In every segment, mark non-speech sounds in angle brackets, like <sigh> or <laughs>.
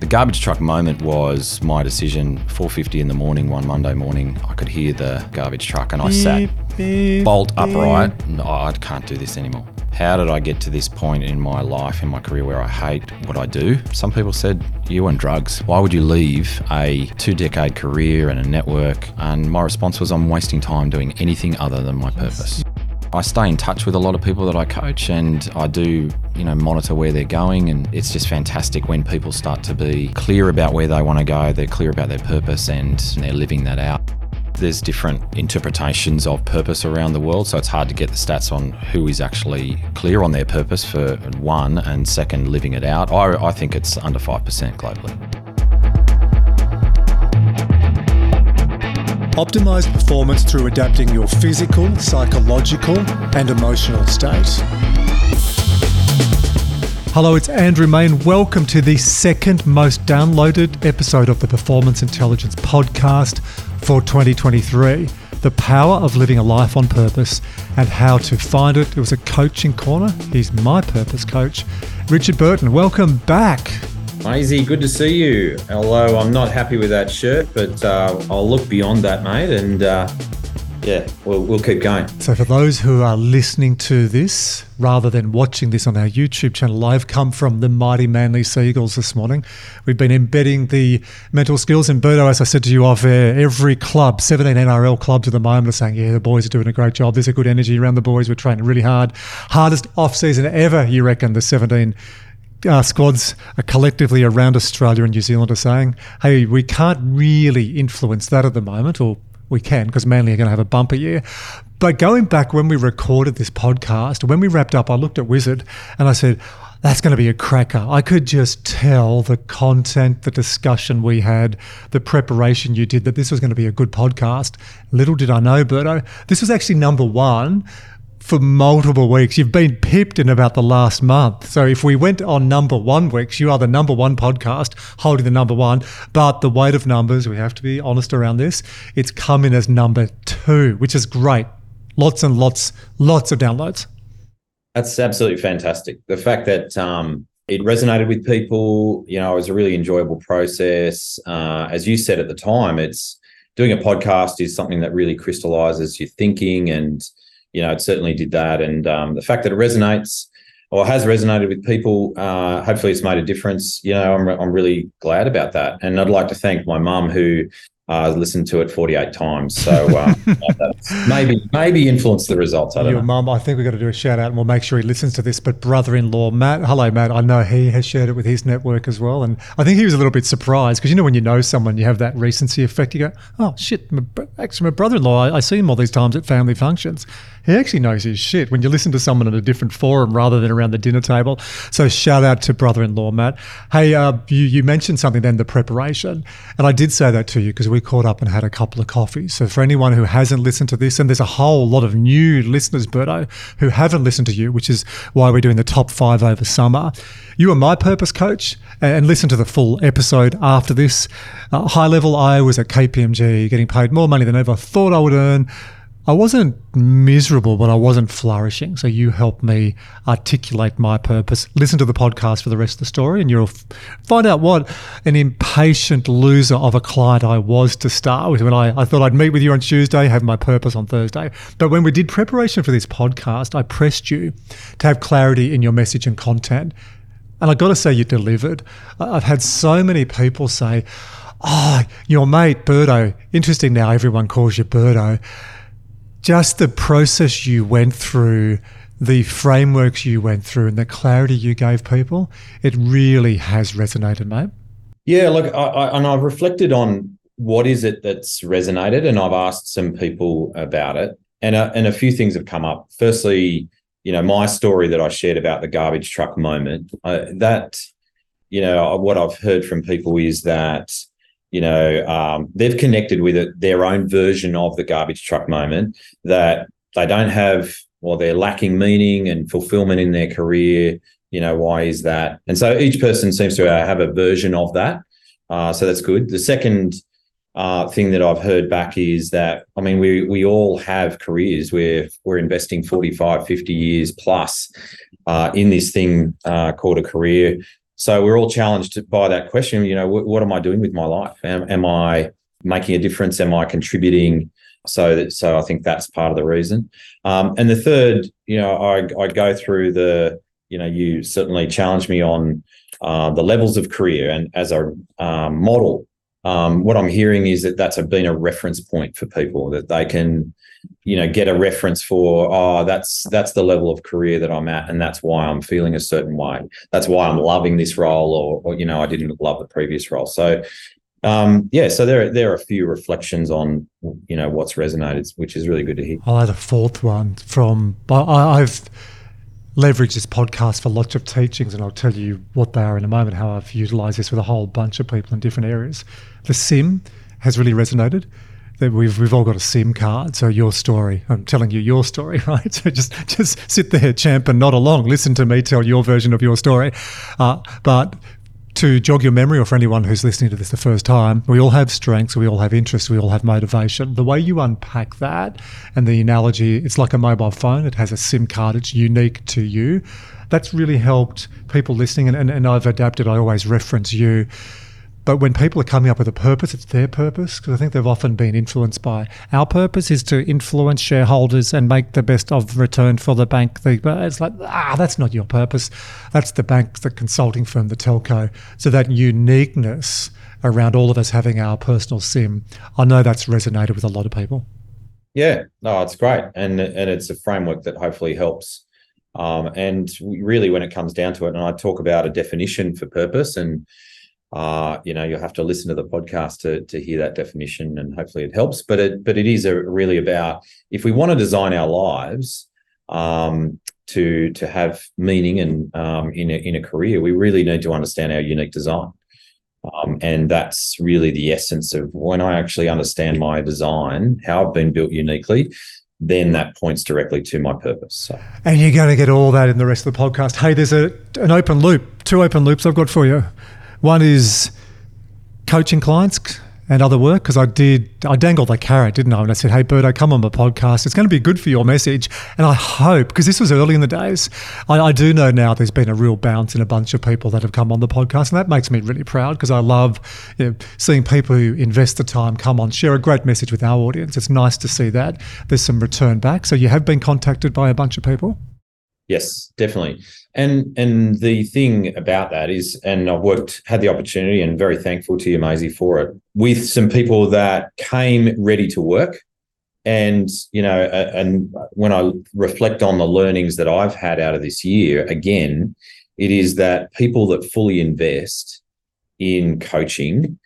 The garbage truck moment was my decision. 4:50 in the morning, one Monday morning, I could hear the garbage truck, and I sat bolt upright. No, I can't do this anymore. How did I get to this point in my life, in my career, where I hate what I do? Some people said, You and drugs. Why would you leave a two decade career and a network? And my response was, I'm wasting time doing anything other than my purpose. I stay in touch with a lot of people that I coach and I do, you know, monitor where they're going and it's just fantastic when people start to be clear about where they want to go, they're clear about their purpose and they're living that out. There's different interpretations of purpose around the world, so it's hard to get the stats on who is actually clear on their purpose for one, and second, living it out. I, I think it's under 5% globally. Optimize performance through adapting your physical, psychological, and emotional state. Hello, it's Andrew May. Welcome to the second most downloaded episode of the Performance Intelligence Podcast for 2023 The Power of Living a Life on Purpose and How to Find It. It was a coaching corner. He's my purpose coach, Richard Burton. Welcome back. Maisie, good to see you. Although I'm not happy with that shirt, but uh, I'll look beyond that, mate, and uh, yeah, we'll, we'll keep going. So, for those who are listening to this rather than watching this on our YouTube channel, I've come from the mighty Manly Sea Eagles this morning. We've been embedding the mental skills in Birdo, as I said to you off air. Every club, 17 NRL clubs at the moment, are saying, Yeah, the boys are doing a great job. There's a good energy around the boys. We're training really hard. Hardest off season ever, you reckon, the 17 uh, squads collectively around Australia and New Zealand are saying, hey, we can't really influence that at the moment, or we can because Manly are going to have a bumper year. But going back when we recorded this podcast, when we wrapped up, I looked at Wizard and I said, that's going to be a cracker. I could just tell the content, the discussion we had, the preparation you did that this was going to be a good podcast. Little did I know, Berto, this was actually number one for multiple weeks. You've been pipped in about the last month. So if we went on number one weeks, you are the number one podcast holding the number one. But the weight of numbers, we have to be honest around this, it's come in as number two, which is great. Lots and lots, lots of downloads. That's absolutely fantastic. The fact that um, it resonated with people, you know, it was a really enjoyable process. Uh, as you said at the time, it's doing a podcast is something that really crystallizes your thinking and you know, it certainly did that. And um, the fact that it resonates or has resonated with people, uh, hopefully it's made a difference. You know, I'm, I'm really glad about that. And I'd like to thank my mum who uh, listened to it 48 times. So <laughs> uh, maybe maybe influenced the results. I don't Your know. mum, I think we've got to do a shout out and we'll make sure he listens to this. But brother in law, Matt, hello, Matt. I know he has shared it with his network as well. And I think he was a little bit surprised because you know, when you know someone, you have that recency effect. You go, oh, shit, my, actually, my brother in law, I, I see him all these times at family functions he actually knows his shit when you listen to someone at a different forum rather than around the dinner table. So shout out to brother-in-law Matt. Hey, uh, you you mentioned something then the preparation, and I did say that to you because we caught up and had a couple of coffees. So for anyone who hasn't listened to this, and there's a whole lot of new listeners, Berto, who haven't listened to you, which is why we're doing the top five over summer. You are my purpose coach, and listen to the full episode after this. Uh, high level, I was at KPMG getting paid more money than ever thought I would earn I wasn't miserable, but I wasn't flourishing. So you helped me articulate my purpose. Listen to the podcast for the rest of the story, and you'll find out what an impatient loser of a client I was to start with. When I, I thought I'd meet with you on Tuesday, have my purpose on Thursday. But when we did preparation for this podcast, I pressed you to have clarity in your message and content. And I've got to say, you delivered. I've had so many people say, Oh, your mate, Birdo. Interesting now, everyone calls you Birdo just the process you went through, the frameworks you went through, and the clarity you gave people, it really has resonated, mate. Yeah, look, I, I, and I've reflected on what is it that's resonated, and I've asked some people about it, and a, and a few things have come up. Firstly, you know, my story that I shared about the garbage truck moment, uh, that, you know, what I've heard from people is that you know, um, they've connected with it, their own version of the garbage truck moment that they don't have, or they're lacking meaning and fulfillment in their career. You know, why is that? And so each person seems to have a version of that. Uh, so that's good. The second uh, thing that I've heard back is that, I mean, we, we all have careers where we're investing 45, 50 years plus uh, in this thing uh, called a career So we're all challenged by that question. You know, what, what am I doing with my life? Am, am I making a difference? Am I contributing? So that, so I think that's part of the reason. Um, and the third, you know, I, I go through the, you know, you certainly challenge me on uh, the levels of career and as a um, model. Um, what I'm hearing is that that's a, been a reference point for people that they can, you know, get a reference for. Oh, that's that's the level of career that I'm at, and that's why I'm feeling a certain way. That's why I'm loving this role, or, or you know, I didn't love the previous role. So um, yeah, so there there are a few reflections on you know what's resonated, which is really good to hear. I'll add a fourth one from I, I've leveraged this podcast for lots of teachings, and I'll tell you what they are in a moment. How I've utilised this with a whole bunch of people in different areas. The sim has really resonated. That we've we've all got a sim card. So your story, I'm telling you your story, <laughs> right? So just just sit there, champ, and nod along. Listen to me tell your version of your story. Uh, but to jog your memory, or for anyone who's listening to this the first time, we all have strengths, we all have interests, we all have motivation. The way you unpack that and the analogy, it's like a mobile phone, it has a SIM card, it's unique to you. That's really helped people listening, and, and, and I've adapted, I always reference you but when people are coming up with a purpose, it's their purpose because I think they've often been influenced by our purpose is to influence shareholders and make the best of return for the bank. But it's like, ah, that's not your purpose. That's the bank, the consulting firm, the telco. So that uniqueness around all of us having our personal sim, I know that's resonated with a lot of people. Yeah, no, it's great, and and it's a framework that hopefully helps. Um, and really, when it comes down to it, and I talk about a definition for purpose and uh, you know, you'll have to listen to the podcast to to hear that definition, and hopefully it helps. But it but it is a, really about if we want to design our lives um, to to have meaning and um, in a, in a career, we really need to understand our unique design. Um, and that's really the essence of when I actually understand my design, how I've been built uniquely, then that points directly to my purpose. So. And you're going to get all that in the rest of the podcast. Hey, there's a an open loop, two open loops I've got for you. One is coaching clients and other work because I did I dangled the carrot, didn't I? And I said, "Hey, Berto, come on my podcast. It's going to be good for your message." And I hope because this was early in the days, I, I, do know now there's been a real bounce in a bunch of people that have come on the podcast, and that makes me really proud because I love you know, seeing people who invest the time come on, share a great message with our audience. It's nice to see that there's some return back. So you have been contacted by a bunch of people. Yes, definitely. And and the thing about that is, and I've worked, had the opportunity, and very thankful to you, Maisie, for it, with some people that came ready to work. And you know, and when I reflect on the learnings that I've had out of this year, again, it is that people that fully invest in coaching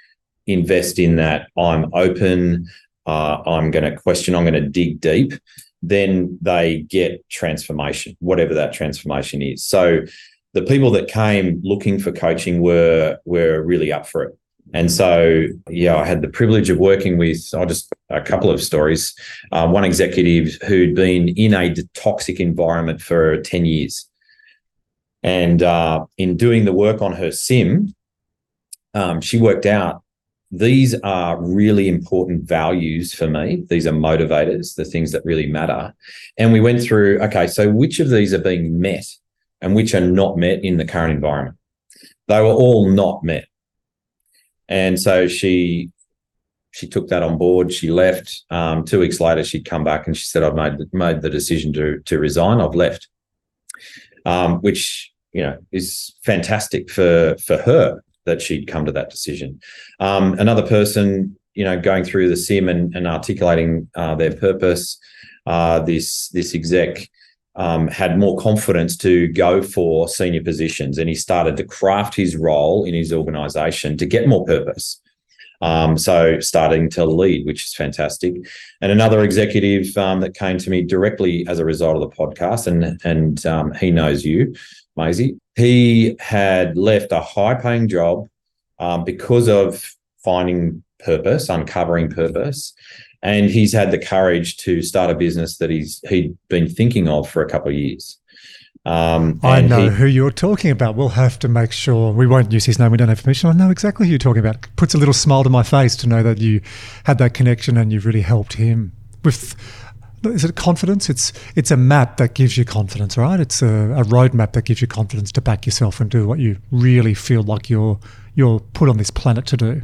invest in that I'm open, uh, I'm going to question, I'm going to dig deep, then they get transformation, whatever that transformation is. So the people that came looking for coaching were were really up for it. And so, yeah, I had the privilege of working with, I just a couple of stories. Uh, one executive who'd been in a toxic environment for 10 years. And uh, in doing the work on her sim, um, she worked out these are really important values for me. These are motivators, the things that really matter. And we went through, okay, so which of these are being met and which are not met in the current environment? They were all not met. And so she she took that on board. She left. Um, two weeks later, she'd come back and she said, "I've made made the decision to to resign. I've left," um, which you know is fantastic for for her that she'd come to that decision. Um, another person, you know, going through the sim and, and articulating uh, their purpose. Uh, this this exec um, had more confidence to go for senior positions, and he started to craft his role in his organisation to get more purpose. Um, so starting to lead, which is fantastic. And another executive um, that came to me directly as a result of the podcast, and and um, he knows you, Maisie. He had left a high paying job um, because of finding purpose, uncovering purpose. And he's had the courage to start a business that he's he'd been thinking of for a couple of years. Um, I know he, who you're talking about. We'll have to make sure we won't use his name. We don't have permission. I know exactly who you're talking about. Puts a little smile to my face to know that you had that connection and you've really helped him with is it confidence? It's it's a map that gives you confidence, right? It's a, a roadmap that gives you confidence to back yourself and do what you really feel like you're you're put on this planet to do.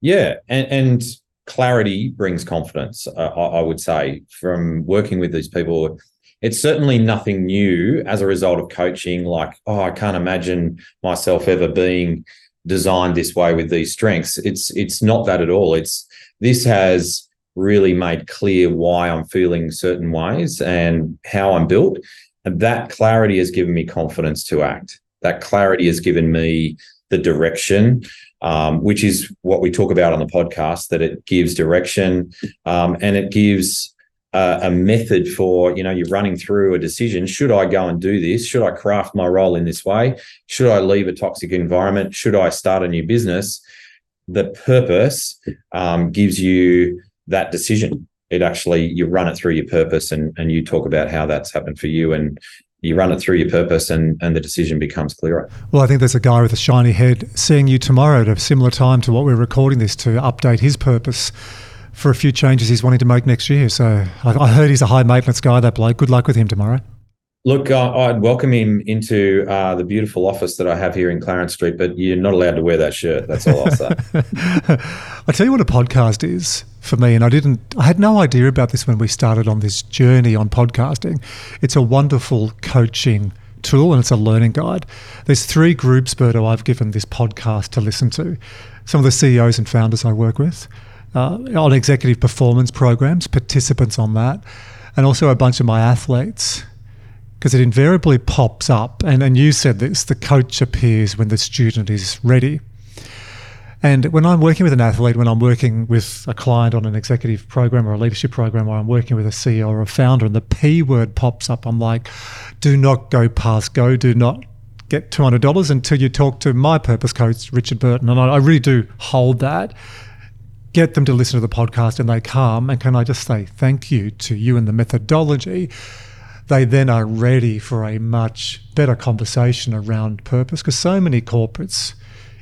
Yeah, and and clarity brings confidence. Uh, I, I would say from working with these people, it's certainly nothing new as a result of coaching. Like, oh, I can't imagine myself ever being designed this way with these strengths. It's it's not that at all. It's this has really made clear why I'm feeling certain ways and how I'm built. And that clarity has given me confidence to act. That clarity has given me the direction, um, which is what we talk about on the podcast, that it gives direction um, and it gives uh, a method for, you know, you're running through a decision. Should I go and do this? Should I craft my role in this way? Should I leave a toxic environment? Should I start a new business? The purpose um, gives you that decision. It actually you run it through your purpose and and you talk about how that's happened for you and you run it through your purpose and and the decision becomes clearer. Well, I think there's a guy with a shiny head seeing you tomorrow at a similar time to what we're recording this to update his purpose for a few changes he's wanting to make next year. So I, I heard he's a high maintenance guy. That bloke. Good luck with him tomorrow. Look, uh, I'd welcome him into uh, the beautiful office that I have here in Clarence Street, but you're not allowed to wear that shirt. That's all I'll say. <laughs> I tell you what a podcast is for me, and I didn't, I had no idea about this when we started on this journey on podcasting. It's a wonderful coaching tool and it's a learning guide. There's three groups, Berto, I've given this podcast to listen to. Some of the CEOs and founders I work with uh, on executive performance programs, participants on that, and also a bunch of my athletes because it invariably pops up. And, and you said this the coach appears when the student is ready. And when I'm working with an athlete, when I'm working with a client on an executive program or a leadership program, or I'm working with a CEO or a founder, and the P word pops up, I'm like, do not go past go, do not get $200 until you talk to my purpose coach, Richard Burton. And I, I really do hold that. Get them to listen to the podcast and they come. And can I just say thank you to you and the methodology? They then are ready for a much better conversation around purpose because so many corporates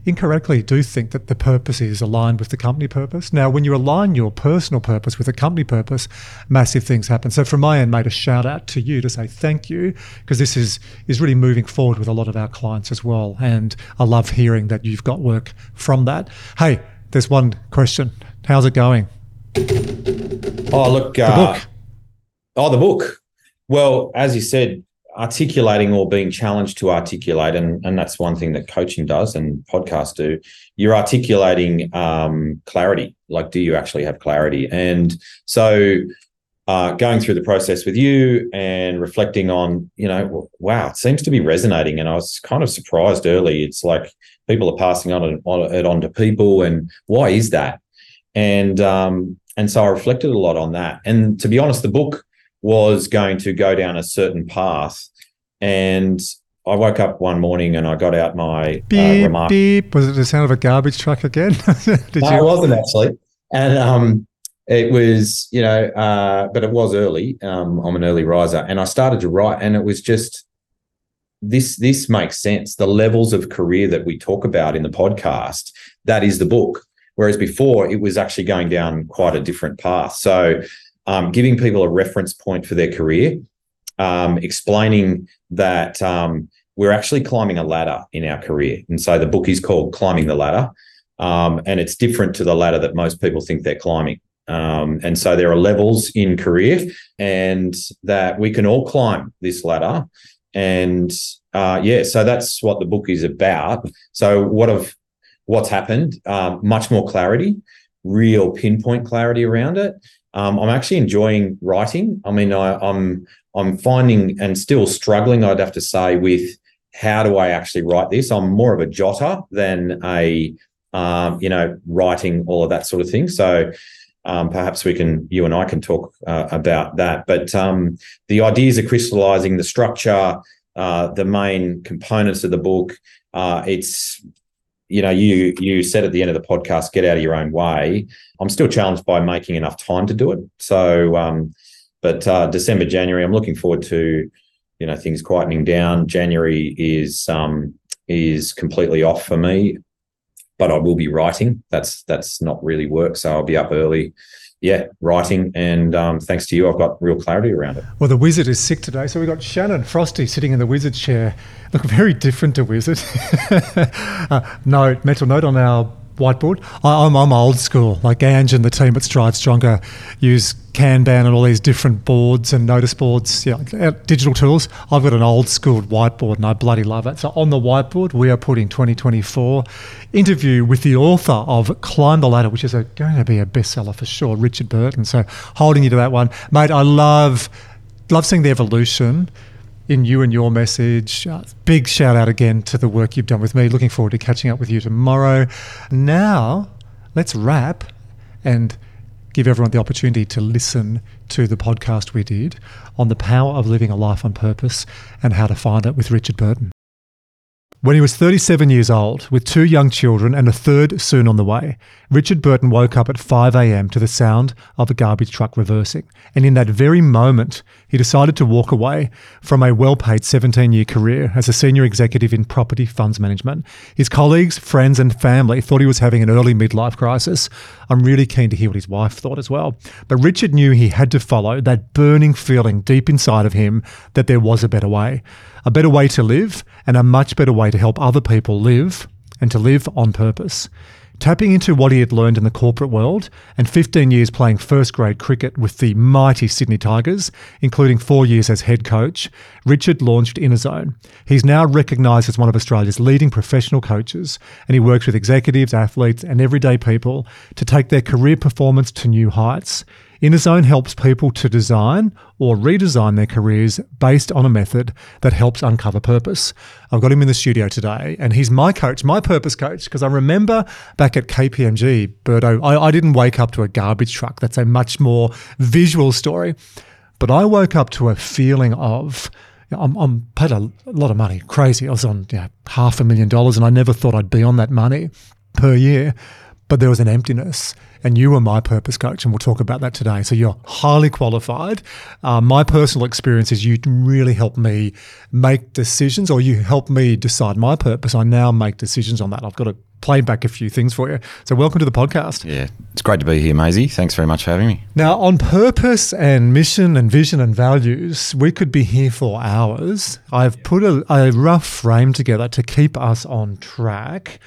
incorrectly do think that the purpose is aligned with the company purpose. Now, when you align your personal purpose with the company purpose, massive things happen. So, from my end, made a shout out to you to say thank you because this is is really moving forward with a lot of our clients as well. And I love hearing that you've got work from that. Hey, there's one question. How's it going? Oh, look, the uh, book. Oh, the book. Well, as you said, articulating or being challenged to articulate and, and that's one thing that coaching does and podcasts do you're articulating um, clarity. Like do you actually have clarity? And so uh, going through the process with you and reflecting on you know wow it seems to be resonating. And i was kind of surprised early. It's like people are passing on it, on it on to people and why is that? And um, and so i reflected a lot on that. And to be honest the book was going to go down a certain path. And I woke up one morning and I got out my uh, beep, uh, remark. Beep. Was it the sound of a garbage truck again? <laughs> Did no, you? it wasn't actually. And um, it was, you know, uh, but it was early. Um, I'm an early riser, and I started to write, and it was just this. This makes sense. The levels of career that we talk about in the podcast, that is the book. Whereas before, it was actually going down quite a different path. So um, giving people a reference point for their career, um, explaining that um, we're actually climbing a ladder in our career. And so the book is called Climbing the Ladder. Um, and it's different to the ladder that most people think they're climbing. Um, and so there are levels in career, and that we can all climb this ladder. And uh, yeah, so that's what the book is about. So what of what's happened? Um, much more clarity, real pinpoint clarity around it, um, I'm actually enjoying writing. I mean, I, I'm I'm finding and still struggling. I'd have to say with how do I actually write this? I'm more of a jotter than a um, you know writing all of that sort of thing. So um, perhaps we can you and I can talk uh, about that. But um, the ideas are crystallizing, the structure, uh, the main components of the book. Uh, it's you know, you you said at the end of the podcast, get out of your own way. I'm still challenged by making enough time to do it. So, um, but uh, December, January, I'm looking forward to, you know, things quietening down. January is um, is completely off for me. but I will be writing. That's that's not really work, so I'll be up early. Yeah, writing, and um, thanks to you, I've got real clarity around it. Well, the wizard is sick today, so we've got Shannon Frosty sitting in the wizard chair. Look very different to wizard. <laughs> uh, note, mental note on our whiteboard. I, am old school, like Ange and the team at Strive Stronger use Kanban and all these different boards and notice boards, yeah, uh, digital tools. I've got an old school whiteboard and I bloody love it. So on the whiteboard, we are putting 2024 interview with the author of Climb the Ladder, which is a, going to be a bestseller for sure, Richard Burton. So holding you to that one, mate. I love love seeing the evolution in you and your message. Uh, big shout out again to the work you've done with me. Looking forward to catching up with you tomorrow. Now, let's wrap and give everyone the opportunity to listen to the podcast we did on the power of living a life on purpose and how to find it with Richard Burton. When he was 37 years old, with two young children and a third soon on the way, Richard Burton woke up at 5am to the sound of a garbage truck reversing. And in that very moment, he decided to walk away from a well paid 17 year career as a senior executive in property funds management. His colleagues, friends, and family thought he was having an early midlife crisis. I'm really keen to hear what his wife thought as well. But Richard knew he had to follow that burning feeling deep inside of him that there was a better way a better way to live, and a much better way to help other people live and to live on purpose. Tapping into what he had learned in the corporate world and 15 years playing first grade cricket with the mighty Sydney Tigers, including four years as head coach, Richard launched Innerzone. He's now recognised as one of Australia's leading professional coaches, and he works with executives, athletes, and everyday people to take their career performance to new heights. Innerzone helps people to design or redesign their careers based on a method that helps uncover purpose. I've got him in the studio today, and he's my coach, my purpose coach, because I remember back at KPMG, Berto, I, I didn't wake up to a garbage truck. That's a much more visual story. But I woke up to a feeling of, I'm, I'm paid a lot of money, crazy. I was on you know, half a million dollars, and I never thought I'd be on that money per year. But there was an emptiness and you were my purpose coach, and we'll talk about that today. So you're highly qualified. Uh, my personal experience is you really help me make decisions, or you help me decide my purpose. I now make decisions on that. I've got to play back a few things for you. So welcome to the podcast. Yeah, it's great to be here, Maisie. Thanks very much for having me. Now, on purpose and mission and vision and values, we could be here for hours. I've put a, a rough frame together to keep us on track.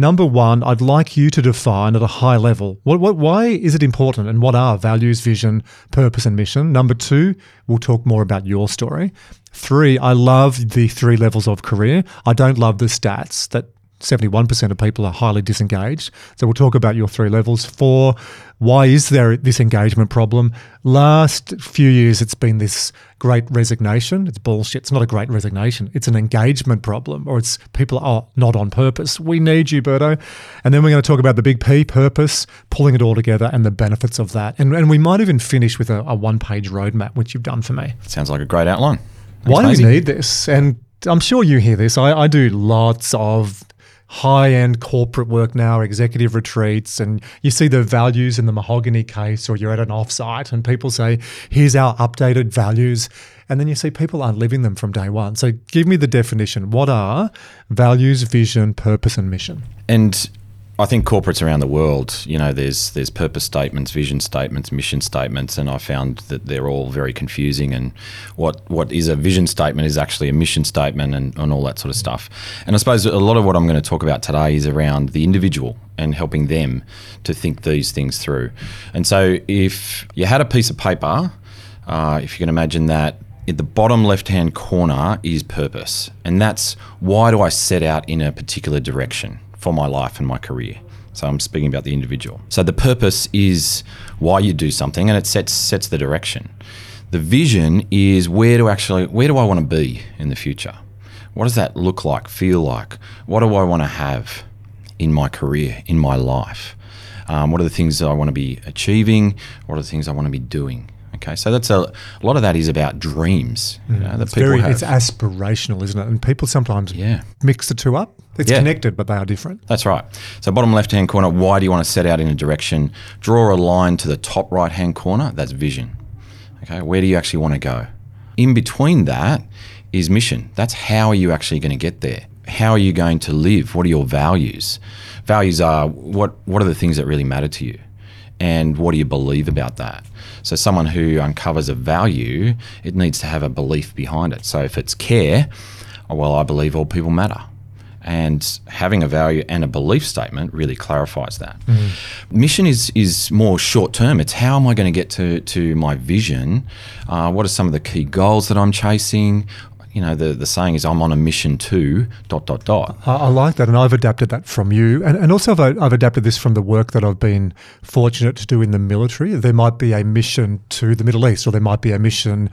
Number one, I'd like you to define at a high level what, what, why is it important and what are values, vision, purpose, and mission. Number two, we'll talk more about your story. Three, I love the three levels of career. I don't love the stats that 71% of people are highly disengaged. So we'll talk about your three levels. Four, why is there this engagement problem? Last few years, it's been this great resignation. It's bullshit. It's not a great resignation. It's an engagement problem, or it's people are not on purpose. We need you, Berto. And then we're going to talk about the big P, purpose, pulling it all together, and the benefits of that. And, and we might even finish with a, a one page roadmap, which you've done for me. Sounds like a great outline. Thanks, why do we need this? And I'm sure you hear this. I, I do lots of high end corporate work now, executive retreats, and you see the values in the mahogany case, or you're at an offsite and people say, here's our updated values. And then you see people aren't living them from day one. So give me the definition. What are values, vision, purpose, and mission? And I think corporates around the world, you know, there's there's purpose statements, vision statements, mission statements, and I found that they're all very confusing. And what what is a vision statement is actually a mission statement, and, and all that sort of stuff. And I suppose a lot of what I'm going to talk about today is around the individual and helping them to think these things through. And so, if you had a piece of paper, uh, if you can imagine that in the bottom left hand corner is purpose. And that's why do I set out in a particular direction? For my life and my career. So I'm speaking about the individual. So the purpose is why you do something, and it sets sets the direction. The vision is where do actually where do I want to be in the future? What does that look like, feel like? What do I want to have in my career, in my life? Um, what are the things that I want to be achieving? What are the things I want to be doing? Okay, so that's a, a lot of that is about dreams. Mm. You know, that it's people very, have. It's aspirational, isn't it? And people sometimes yeah. mix the two up. It's yeah. connected, but they are different. That's right. So, bottom left hand corner, why do you want to set out in a direction? Draw a line to the top right hand corner. That's vision. Okay, where do you actually want to go? In between that is mission. That's how are you actually going to get there? How are you going to live? What are your values? Values are what what are the things that really matter to you, and what do you believe about that? So someone who uncovers a value, it needs to have a belief behind it. So if it's care, oh, well, I believe all people matter. And having a value and a belief statement really clarifies that. Mission is is more short term. It's how am I going to get to to my vision? Uh, what are some of the key goals that I'm chasing? You know, the, the saying is I'm on a mission to dot dot dot. I, I like that, and I've adapted that from you, and, and also I've, I've adapted this from the work that I've been fortunate to do in the military. There might be a mission to the Middle East, or there might be a mission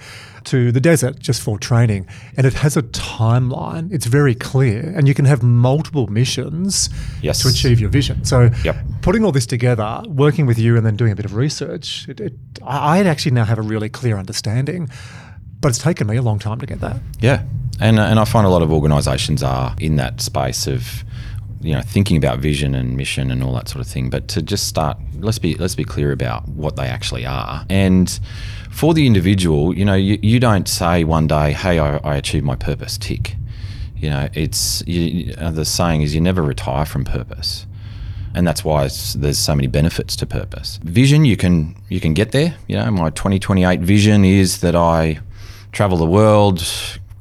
to the desert just for training, and it has a timeline. It's very clear, and you can have multiple missions Yes. to achieve your vision. So, Yep. putting all this together, working with you, and then doing a bit of research, it, it, I I actually now have a really clear understanding. But it's taken me a long time to get that. Yeah, and and I find a lot of organisations are in that space of you know thinking about vision and mission and all that sort of thing. But to just start, let's be let's be clear about what they actually are. And for the individual, you know, you, you don't say one day, "Hey, I, I achieved my purpose." Tick. You know, it's you, uh, the saying is you never retire from purpose and that's why there's so many benefits to purpose. Vision, you can you can get there. You know, my 2028 vision is that I travel the world,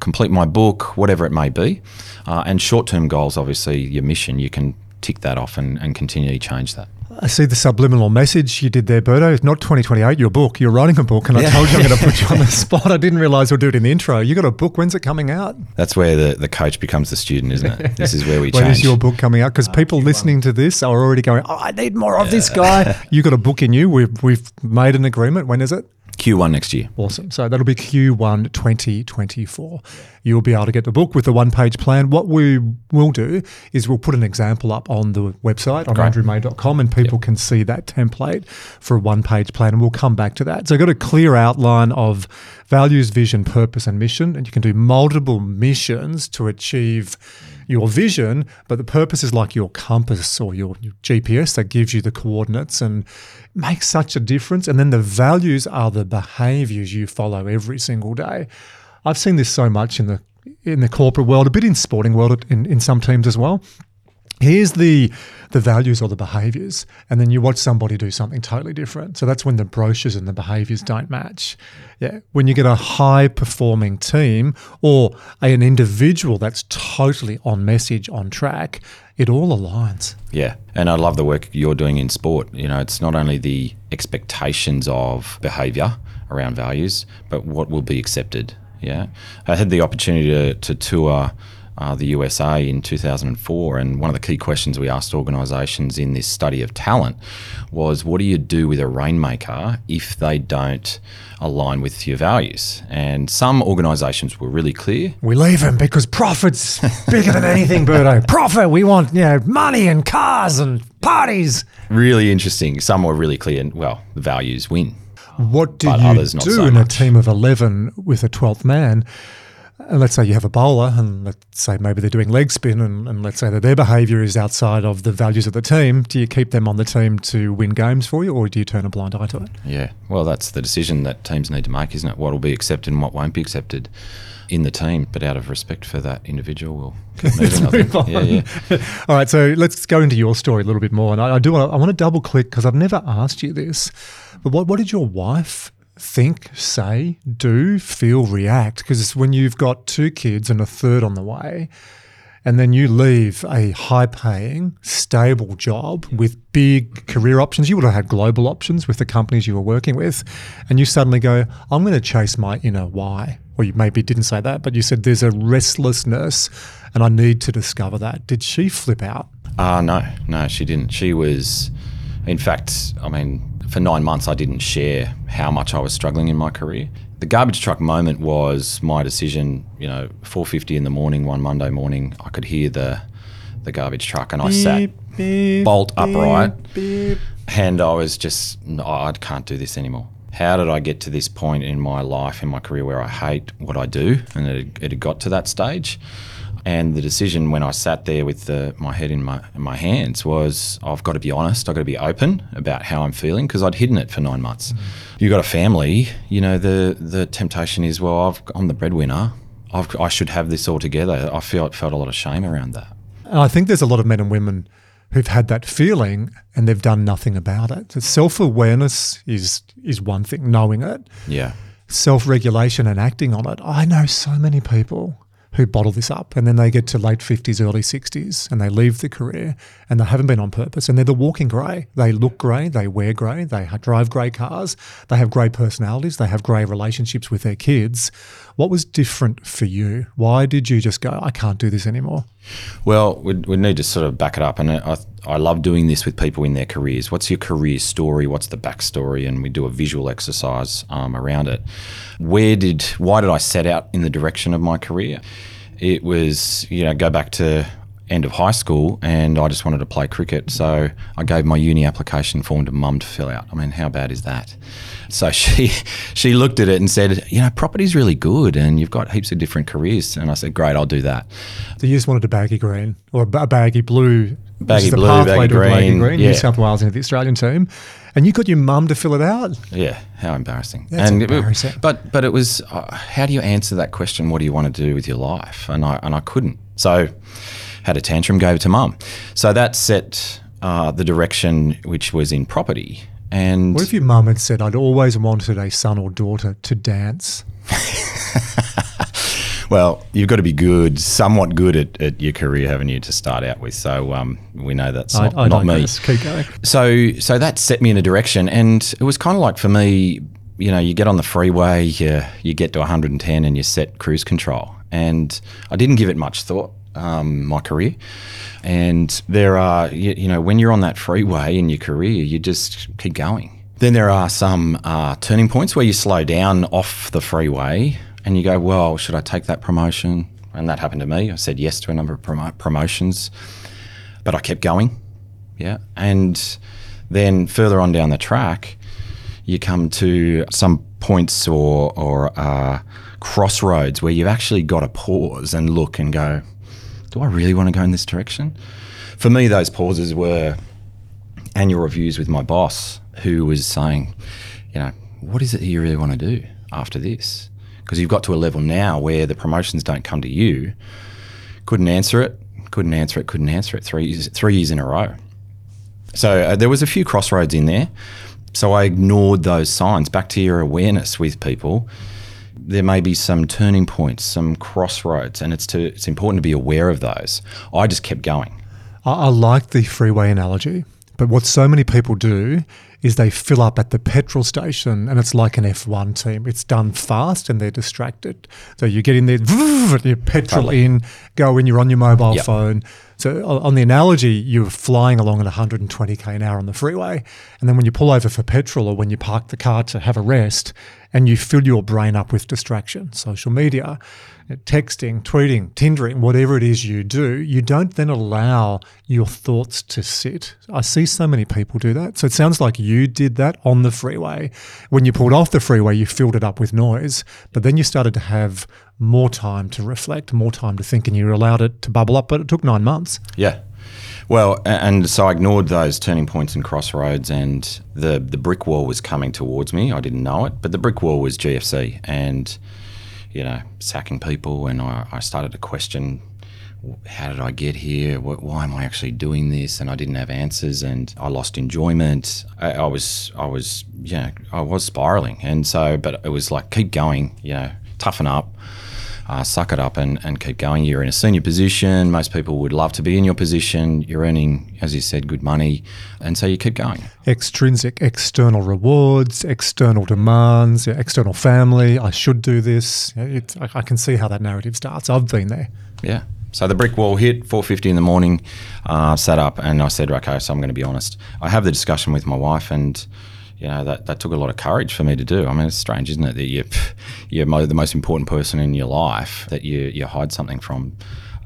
complete my book, whatever it may be. Uh, and short-term goals, obviously, your mission, you can tick that off and, and continually change that. I see the subliminal message you did there, Berto. It's not 2028, your book. You're writing a book, and I told you I'm going to put you on the <laughs> spot. I didn't realize we'll do it in the intro. You got a book. When's it coming out? That's where the, the coach becomes the student, isn't it? This is where we <laughs> When change. is your book coming out? Because people listening to this are already going, oh, I need more of this guy. <laughs> you got a book in you. We've, we've made an agreement. When is it? Q1 next year. Awesome. So that'll be Q1 2024. You'll be able to get the book with the one page plan. What we will do is we'll put an example up on the website on Great. andrewmay.com and people can see that template for a one page plan. And we'll come back to that. So, I've got a clear outline of values, vision, purpose, and mission. And you can do multiple missions to achieve your vision, but the purpose is like your compass or your, your GPS that gives you the coordinates and makes such a difference. And then the values are the behaviors you follow every single day. I've seen this so much in the in the corporate world, a bit in sporting world, in, in some teams as well. Here's the the values or the behaviors, and then you watch somebody do something totally different. So that's when the brochures and the behaviors don't match. Yeah, when you get a high performing team or an individual that's totally on message, on track, it all aligns. Yeah, and I love the work you're doing in sport. You know, it's not only the expectations of behaviour around values, but what will be accepted. Yeah, I had the opportunity to, to tour uh, the USA in 2004, and one of the key questions we asked organisations in this study of talent was, "What do you do with a rainmaker if they don't align with your values?" And some organisations were really clear. We leave them because profit's bigger than anything, Birdo. <laughs> Profit. We want you know money and cars and parties. Really interesting. Some were really clear. Well, the values win. What do But you do in a team of 11 with a 12th man? And let's say you have a bowler, and let's say maybe they're doing leg spin, and, and let's say that their behaviour is outside of the values of the team. Do you keep them on the team to win games for you, or do you turn a blind eye to it? Yeah, well, that's the decision that teams need to make, isn't it? What will be accepted and what won't be accepted in the team. But out of respect for that individual, we'll keep <laughs> moving. Move on. Yeah, yeah. <laughs> All right, so let's go into your story a little bit more. And I, I do want to, I want to double click because I've never asked you this, but what, what did your wife think, say, do, feel, react? Because when you've got two kids and a third on the way, and then you leave a high paying, stable job with big career options. You would have had global options with the companies you were working with. And you suddenly go, I'm going to chase my inner why. Or you maybe didn't say that, but you said there's a restlessness and I need to discover that. Did she flip out? Uh, no, no, she didn't. She was, in fact, I mean, for nine months, I didn't share how much I was struggling in my career. The garbage truck moment was my decision. You know, 4:50 in the morning, one Monday morning, I could hear the the garbage truck, and I sat bolt upright, and I was just, I can't do this anymore. How did I get to this point in my life, in my career, where I hate what I do, and it, it had got to that stage? And the decision when I sat there with the, my head in my in my hands was I've got to be honest. I've got to be open about how I'm feeling because I'd hidden it for nine months. Mm. You've got a family. You know the the temptation is well I've, I'm the breadwinner. I've, I should have this all together. I felt felt a lot of shame around that. And I think there's a lot of men and women who've had that feeling and they've done nothing about it. So self awareness is is one thing, knowing it. Yeah. Self regulation and acting on it. I know so many people who bottle this up and then they get to late 50s, early 60s and they leave the career and they haven't been on purpose and they're the walking grey. They look grey, they wear grey, they drive grey cars, they have grey personalities, they have grey relationships with their kids. What was different for you? Why did you just go, I can't do this anymore? Well, we need to sort of back it up. And I, I love doing this with people in their careers. What's your career story? What's the backstory? And we do a visual exercise um, around it. Where did, why did I set out in the direction of my career? It was, you know, go back to end of high school and I just wanted to play cricket. So I gave my uni application form to mum to fill out. I mean, how bad is that? So <laughs> she she looked at it and said, you know, property's really good and you've got heaps of different careers. And I said, great, I'll do that. So you just wanted a baggy green or a baggy blue. Baggy blue, baggy to a baggy green, green, New. South Wales into the Australian team. And you got your mum to fill it out. Yeah, how embarrassing. That's and it- embarrassing. but but it was uh, how do you answer that question? What do you want to do with your life? And I and I couldn't. So had a tantrum, gave it to mum. So that set uh, the direction, which was in property. And What if your mum had said, I'd always wanted a son or daughter to dance? <laughs> well, you've got to be good, somewhat good at, at your career, haven't you, to start out with? So um, we know that's not, I, I not me. Keep going. so so that set me in a direction and it was kind of like for me you know you get on the freeway you, you get to 110 and you set cruise control and i didn't give it much thought um, my career. And there are you, you know when you're on that freeway in your career you just keep going. Then there are some uh, turning points where you slow down off the freeway and you go well should i take that promotion? And that happened to me. I said yes to a number of promo- promotions but i kept going. Yeah. And then further on down the track, you come to some points or, or uh, crossroads where you've actually got to pause and look and go, do I really want to go in this direction? For me, those pauses were annual reviews with my boss, who was saying, you know, what is it you really want to do after this? Because you've got to a level now where the promotions don't come to you. Couldn't answer it, couldn't answer it, couldn't answer it three years, three years in a row. So uh, there was a few crossroads in there. So I ignored those signs. Back to your awareness with people, there may be some turning points, some crossroads, and it's to it's important to be aware of those. I just kept going. I, I like the freeway analogy, but what so many people do is they fill up at the petrol station and it's like an F1 team. It's done fast and they're distracted. So you get in there, <laughs> and you petrol Totally. in, go in, you're on your mobile Yep. phone. So on the analogy, you're flying along at 120k an hour on the freeway. And then when you pull over for petrol or when you park the car to have a rest and you fill your brain up with distraction, social media, texting, tweeting, Tindering, whatever it is you do, you don't then allow your thoughts to sit. I see so many people do that. So it sounds like you did that on the freeway. When you pulled off the freeway, you filled it up with noise, but then you started to have more time to reflect, more time to think, and you allowed it to bubble up, but it took nine months. Yeah. Well, and so I ignored those turning points and crossroads, and the the brick wall was coming towards me. I didn't know it, but the brick wall was GFC, and you know, sacking people, and I, I started to question. How did I get here? Why am I actually doing this? And I didn't have answers, and I lost enjoyment. I, I was, I was, yeah, I was spiraling, and so, but it was like keep going, you know, toughen up, uh, suck it up and, and keep going. You're in a senior position. Most people would love to be in your position. You're earning, as you said, good money. And so you keep going. Extrinsic external rewards, external demands, external family. I should do this. Yeah, It's, I, I can see how that narrative starts. I've been there. Yeah. So the brick wall hit 4:50 in the morning. Uh, sat up and I said, okay, so I'm going to be honest. I have the discussion with my wife, and you know that, that took a lot of courage for me to do. I mean, it's strange, isn't it, that you you're the most important person in your life that you you hide something from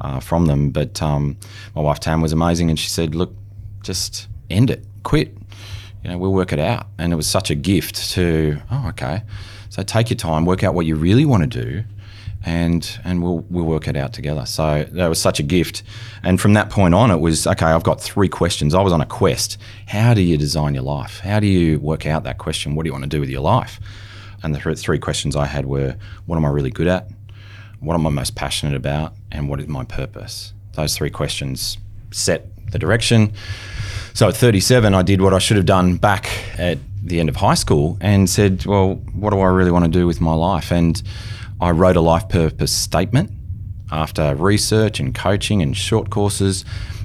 uh, from them. But um, my wife Tam was amazing, and she said, look, just end it, quit. You know, we'll work it out. And it was such a gift to, oh, okay. So take your time, work out what you really want to do, and and we'll we'll work it out together. So that was such a gift. And from that point on, it was okay. I've got three questions. I was on a quest. How do you design your life? How do you work out that question? What do you want to do with your life? And the three questions I had were: What am I really good at? What am I most passionate about? And what is my purpose? Those three questions set the direction. So at 37, I did what I should have done back at the end of high school and said, well, what do I really want to do with my life? And I wrote a life purpose statement after research and coaching and short courses.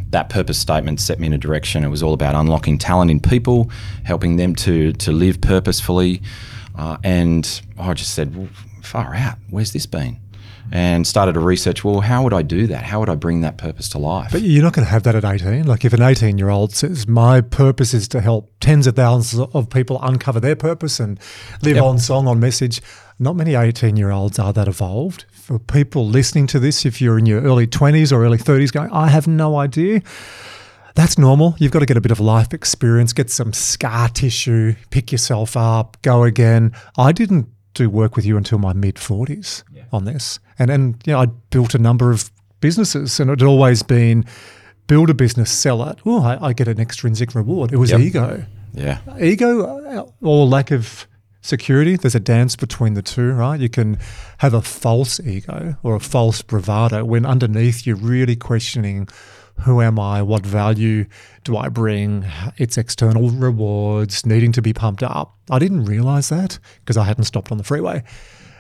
That purpose statement set me in a direction. It was all about unlocking talent in people, helping them to to live purposefully, uh, and I just said, well, "Far out, where's this been?" And started to research well how would i do that how would i bring that purpose to life but you're not going to have that at 18 like if an 18 year old says my purpose is to help tens of thousands of people uncover their purpose and live yep. on song on message not many 18 year olds are that evolved for people listening to this if you're in your early 20s or early 30s going i have no idea that's normal. You've got to get a bit of life experience, get some scar tissue, pick yourself up, go again. I didn't do work with you until my mid 40s yeah. on this. And, and you know, I built a number of businesses and it had always been build a business, sell it. Oh, I, I get an extrinsic reward. It was yep. ego. Yeah. Ego uh, or lack of security. There's a dance between the two, right? You can have a false ego or a false bravado when underneath you're really questioning who am I? What value do I bring? It's external rewards, needing to be pumped up. I didn't realize that because I hadn't stopped on the freeway.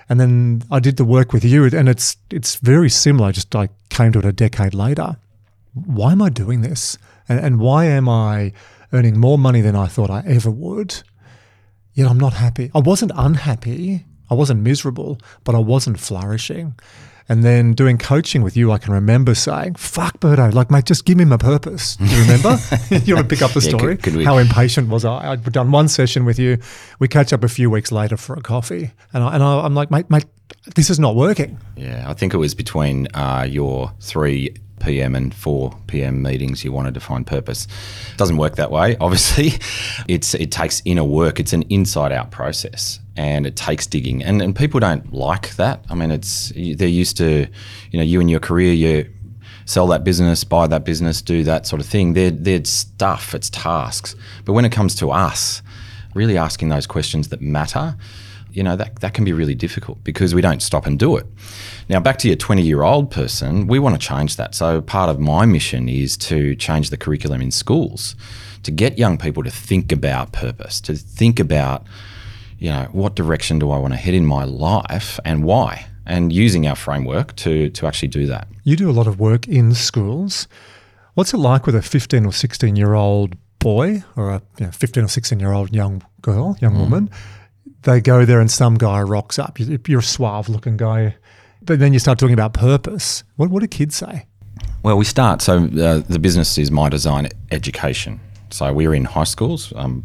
And then I did the work with you, and it's it's very similar. Just I came to it a decade later. Why am I doing this? And, and why am I earning more money than I thought I ever would? Yet I'm not happy. I wasn't unhappy. I wasn't miserable, but I wasn't flourishing. And then doing coaching with you, I can remember saying, fuck, Berto, like, mate, just give me my purpose. Do you remember? <laughs> <laughs> you want to pick up the story? Yeah, could, could How impatient was I? I'd done one session with you. We catch up a few weeks later for a coffee. And, I, and I, am like, mate, mate, this is not working. Yeah, I think it was between uh, your three PM and 4 PM meetings, you wanted to find purpose. Doesn't work that way, <laughs> obviously. It's it takes inner work. It's an inside out process and it takes digging. And and people don't like that. I mean, it's they're used to, you know, you in your career, you sell that business, buy that business, do that sort of thing. They're they're stuff, it's tasks. But when it comes to us, really asking those questions that matter, you know, that, that can be really difficult because we don't stop and do it. Now, back to your 20 year old person, we want to change that. So, part of my mission is to change the curriculum in schools, to get young people to think about purpose, to think about, you know, what direction do I want to head in my life and why, and using our framework to, to actually do that. You do a lot of work in schools. What's it like with a 15 or 16 year old boy or a you know, 15 or 16 year old young girl, young mm. woman? They go there and some guy rocks up. You're a suave looking guy but then you start talking about purpose. What, what do kids say? Well, we start. So uh, the business is My Design Education. So we're in high schools. Um,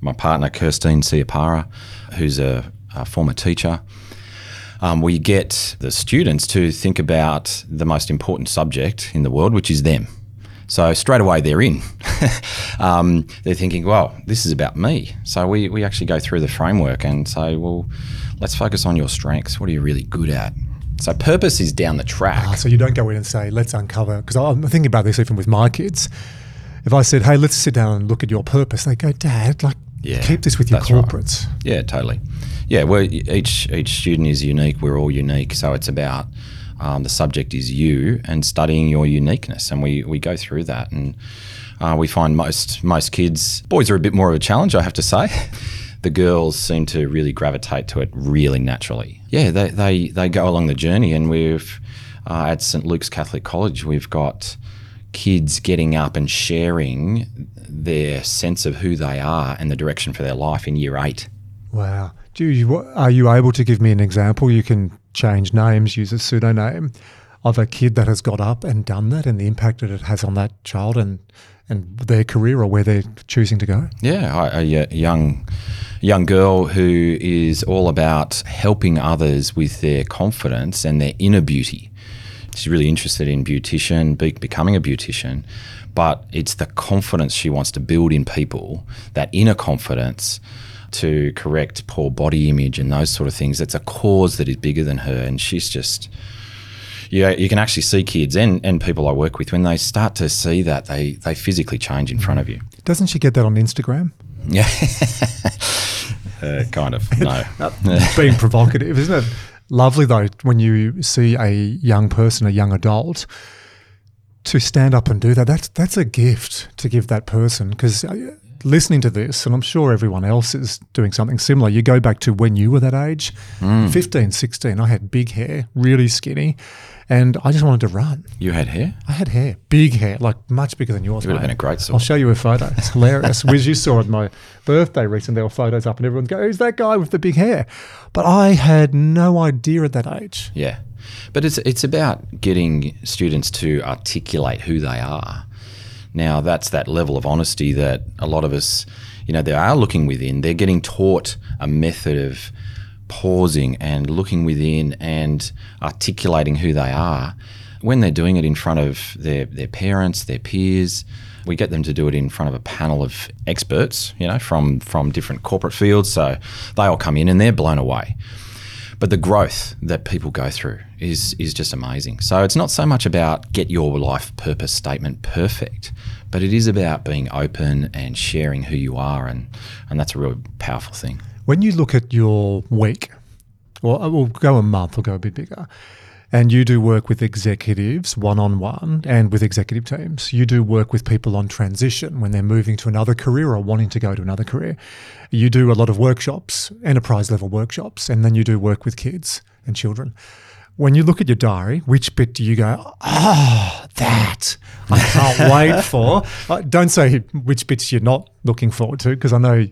my partner, Kirstine Siapara, who's a, a former teacher, um, we get the students to think about the most important subject in the world, which is them. So straight away they're in. <laughs> um, they're thinking, well, this is about me. So we, we actually go through the framework and say, well, let's focus on your strengths. What are you really good at? So purpose is down the track. Ah, so you don't go in and say, let's uncover, because I'm thinking about this even with my kids. If I said, hey, let's sit down and look at your purpose, they go, Dad, like, yeah, keep this with your corporates. Right. Yeah, totally. Yeah, well, each each student is unique. We're all unique, so it's about um, the subject is you and studying your uniqueness, and we we go through that, and uh, we find most most kids, boys are a bit more of a challenge, I have to say. <laughs> the girls seem to really gravitate to it really naturally. Yeah, they, they, they go along the journey, and we've uh, at St Luke's Catholic College, we've got kids getting up and sharing their sense of who they are and the direction for their life in year eight. Wow. Do you, are you able to give me an example? You can change names, use a pseudonym of a kid that has got up and done that and the impact that it has on that child and, and their career or where they're choosing to go? Yeah, a, young young girl who is all about helping others with their confidence and their inner beauty. She's really interested in beautician, be, becoming a beautician, but it's the confidence she wants to build in people, that inner confidence to correct poor body image and those sort of things. It's a cause that is bigger than her, and she's just yeah, you can actually see kids and, and people I work with when they start to see that they they physically change in front of you. Doesn't she get that on Instagram? Yeah, <laughs> uh, kind of. No, <laughs> being provocative, isn't it? Lovely though when you see a young person, a young adult, to stand up and do that, that's that's a gift to give that person because listening to this, and I'm sure everyone else is doing something similar. You go back to when you were that age, Mm. 15, 16. I had big hair, really skinny, and I just wanted to run. You had hair? I had hair, big hair, like much bigger than yours. You would have been a great I'll show you a photo. It's hilarious. Wiz, you saw at my birthday recently, there were photos up, and everyone go, "Who's that guy with the big hair?" But I had no idea at that age. Yeah. But it's it's about getting students to articulate who they are. Now that's that level of honesty that a lot of us, you know, they are looking within. They're getting taught a method of pausing and looking within and articulating who they are. When they're doing it in front of their, their parents, their peers, we get them to do it in front of a panel of experts, you know, from from different corporate fields. So they all come in and they're blown away but the growth that people go through is is just amazing. So it's not so much about get your life purpose statement perfect, but it is about being open and sharing who you are, and and that's a really powerful thing. When you look at your week, or uh, we'll go a month, or go a bit bigger, and you do work with executives one on one and with executive teams, you do work with people on transition when they're moving to another career or wanting to go to another career. You do a lot of workshops, enterprise level workshops, and then you do work with kids and children. When you look at your diary, which bit do you go, oh, that I can't <laughs> wait for? Uh, Don't say which bits you're not looking forward to, because I know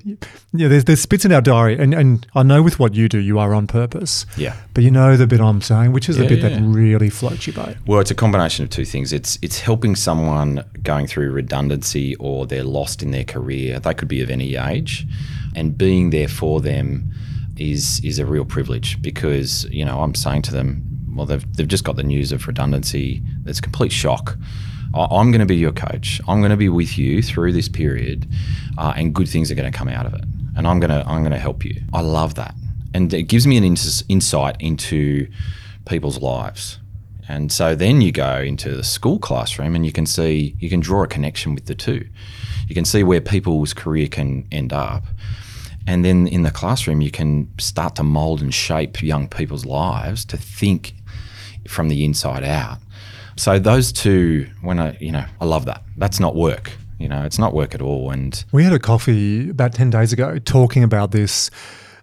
yeah, there's, there's bits in our diary, and, and I know with what you do, you are on purpose. Yeah. But you know the bit I'm saying, which is the bit yeah. that really floats your boat. Well, it's a combination of two things. It's it's helping someone going through redundancy or they're lost in their career. They could be of any age, and being there for them is is a real privilege because you know I'm saying to them, well, they've they've just got the news of redundancy. It's complete shock. I'm going to be your coach. I'm going to be with you through this period, uh, and good things are going to come out of it. And I'm going to I'm going to help you. I love that, and it gives me an ins- insight into people's lives. And so then you go into the school classroom and you can see, you can draw a connection with the two. You can see where people's career can end up. And then in the classroom, you can start to mold and shape young people's lives to think from the inside out. So those two, when I, you know, I love that. That's not work. You know, it's not work at all. And We had a coffee about 10 days ago talking about this.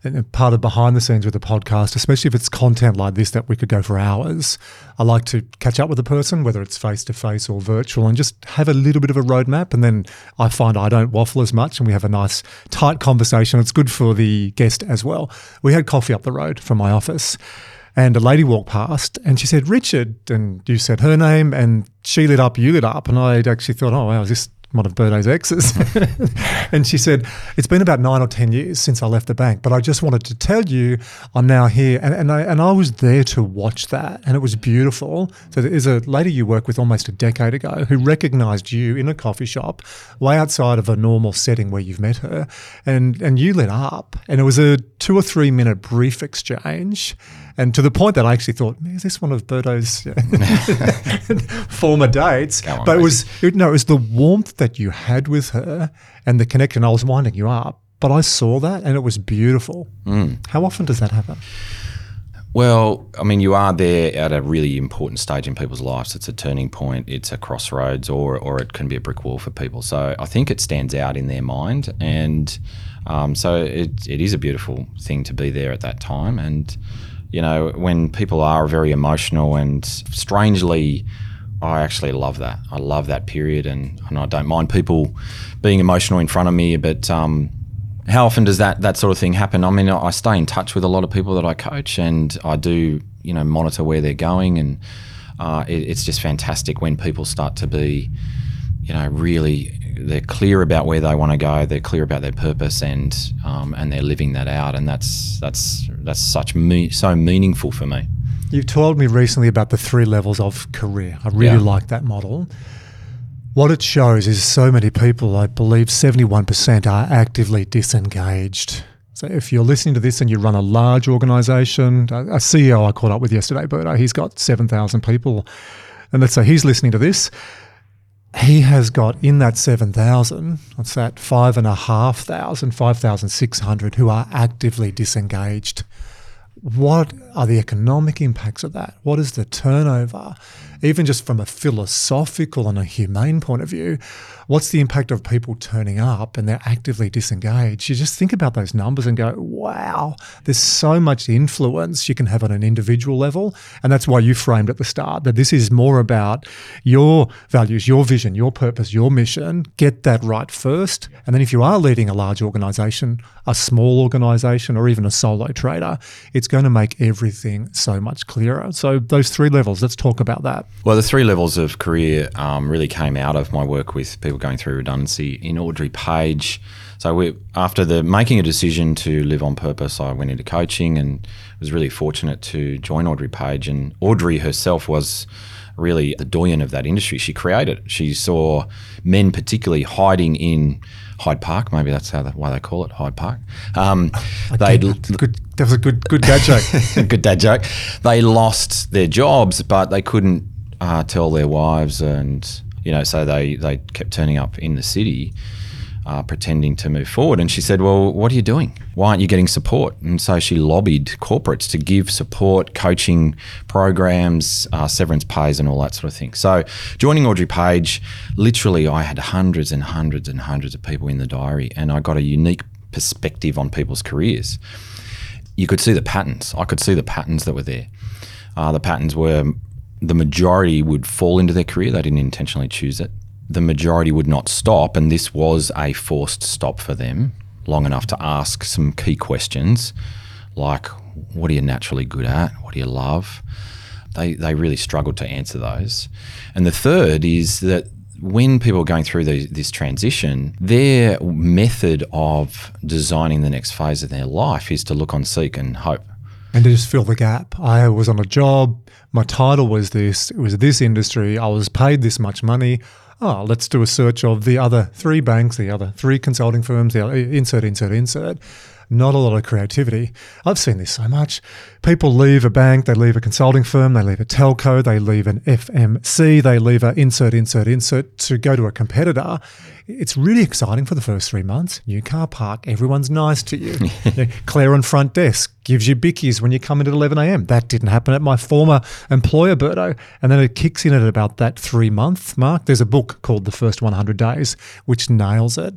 And part of behind the scenes with the podcast, especially if it's content like this that we could go for hours, I like to catch up with a person, whether it's face to face or virtual, and just have a little bit of a roadmap. And then I find I don't waffle as much and we have a nice, tight conversation. It's good for the guest as well. We had coffee up the road from my office. And a lady walked past and she said, Richard. And you said her name and she lit up, you lit up. And I actually thought, oh, wow, is this one of Birdo's exes? and she said, it's been about nine or 10 years since I left the bank, but I just wanted to tell you I'm now here. And, and, I, and I was there to watch that. And it was beautiful. So there is a lady you work with almost a decade ago who recognized you in a coffee shop way outside of a normal setting where you've met her. And, and you lit up. And it was a two or three minute brief exchange. And to the point that I actually thought, man, is this one of Birdo's <laughs> <laughs> former dates? On, but it was it, no, it was the warmth that you had with her and the connection. I was winding you up, but I saw that and it was beautiful. Mm. How often does that happen? Well, I mean, you are there at a really important stage in people's lives. It's a turning point, it's a crossroads, or or it can be a brick wall for people. So I think it stands out in their mind, and um, so it, it is a beautiful thing to be there at that time. And you know, when people are very emotional and strangely. I actually love that. I love that period, and, and I don't mind people being emotional in front of me. But um, how often does that that sort of thing happen? I mean, I stay in touch with a lot of people that I coach, and I do you know monitor where they're going, and uh, it, it's just fantastic when people start to be you know really they're clear about where they want to go, they're clear about their purpose, and um, and they're living that out, and that's that's that's such me- so meaningful for me. You've told me recently about the three levels of career. I really Yeah. like that model. What it shows is so many people, I believe 71% are actively disengaged. So if you're listening to this and you run a large organization, a CEO I caught up with yesterday, Berto, he's got 7,000 people. And let's say he's listening to this. He has got in that 7,000, what's that, 5,500, 5,600 who are actively disengaged. what are the economic impacts of that? What is the turnover? Even just from a philosophical and a humane point of view, what's the impact of people turning up and they're actively disengaged? You just think about those numbers and go, wow, there's so much influence you can have on an individual level. And that's why you framed at the start that this is more about your values, your vision, your purpose, your mission. Get that right first. And then if you are leading a large organization, a small organization, or even a solo trader, it's going to make everything so much clearer. So, those three levels, let's talk about that. Well, the three levels of career um, really came out of my work with people going through redundancy in Audrey Page. So we, after the making a decision to live on purpose, I went into coaching and was really fortunate to join Audrey Page. And Audrey herself was really the doyen of that industry. She created it. She saw men particularly hiding in Hyde Park. Maybe that's how the, why they call it Hyde Park. Um, <laughs> they good. That was a good good dad joke. <laughs> good dad joke. They lost their jobs, but they couldn't uh, tell their wives, and you know, so they they kept turning up in the city. Uh, pretending to move forward. And she said, Well, what are you doing? Why aren't you getting support? And so she lobbied corporates to give support, coaching programs, uh, severance pays, and all that sort of thing. So joining Audrey Page, literally, I had hundreds and hundreds and hundreds of people in the diary, and I got a unique perspective on people's careers. You could see the patterns. I could see the patterns that were there. Uh, the patterns were the majority would fall into their career. They didn't intentionally choose it. The majority would not stop, and this was a forced stop for them long enough to ask some key questions like what are you naturally good at? What do you love? They, they really struggled to answer those. And the third is that when people are going through the, this transition, their method of designing the next phase of their life is to look on, seek, and hope. And to just fill the gap. I was on a job, my title was this, it was this industry, I was paid this much money. Oh, let's do a search of the other three banks, the other three consulting firms, the other, insert, insert, insert not a lot of creativity. I've seen this so much. People leave a bank, they leave a consulting firm, they leave a telco, they leave an FMC, they leave a insert, insert, insert to go to a competitor. It's really exciting for the first three months. New car park, everyone's nice to you. <laughs> Claire on front desk gives you bickies when you come in at 11 a.m. That didn't happen at my former employer, Berto. And then it kicks in at about that three month mark. There's a book called The First 100 Days, which nails it.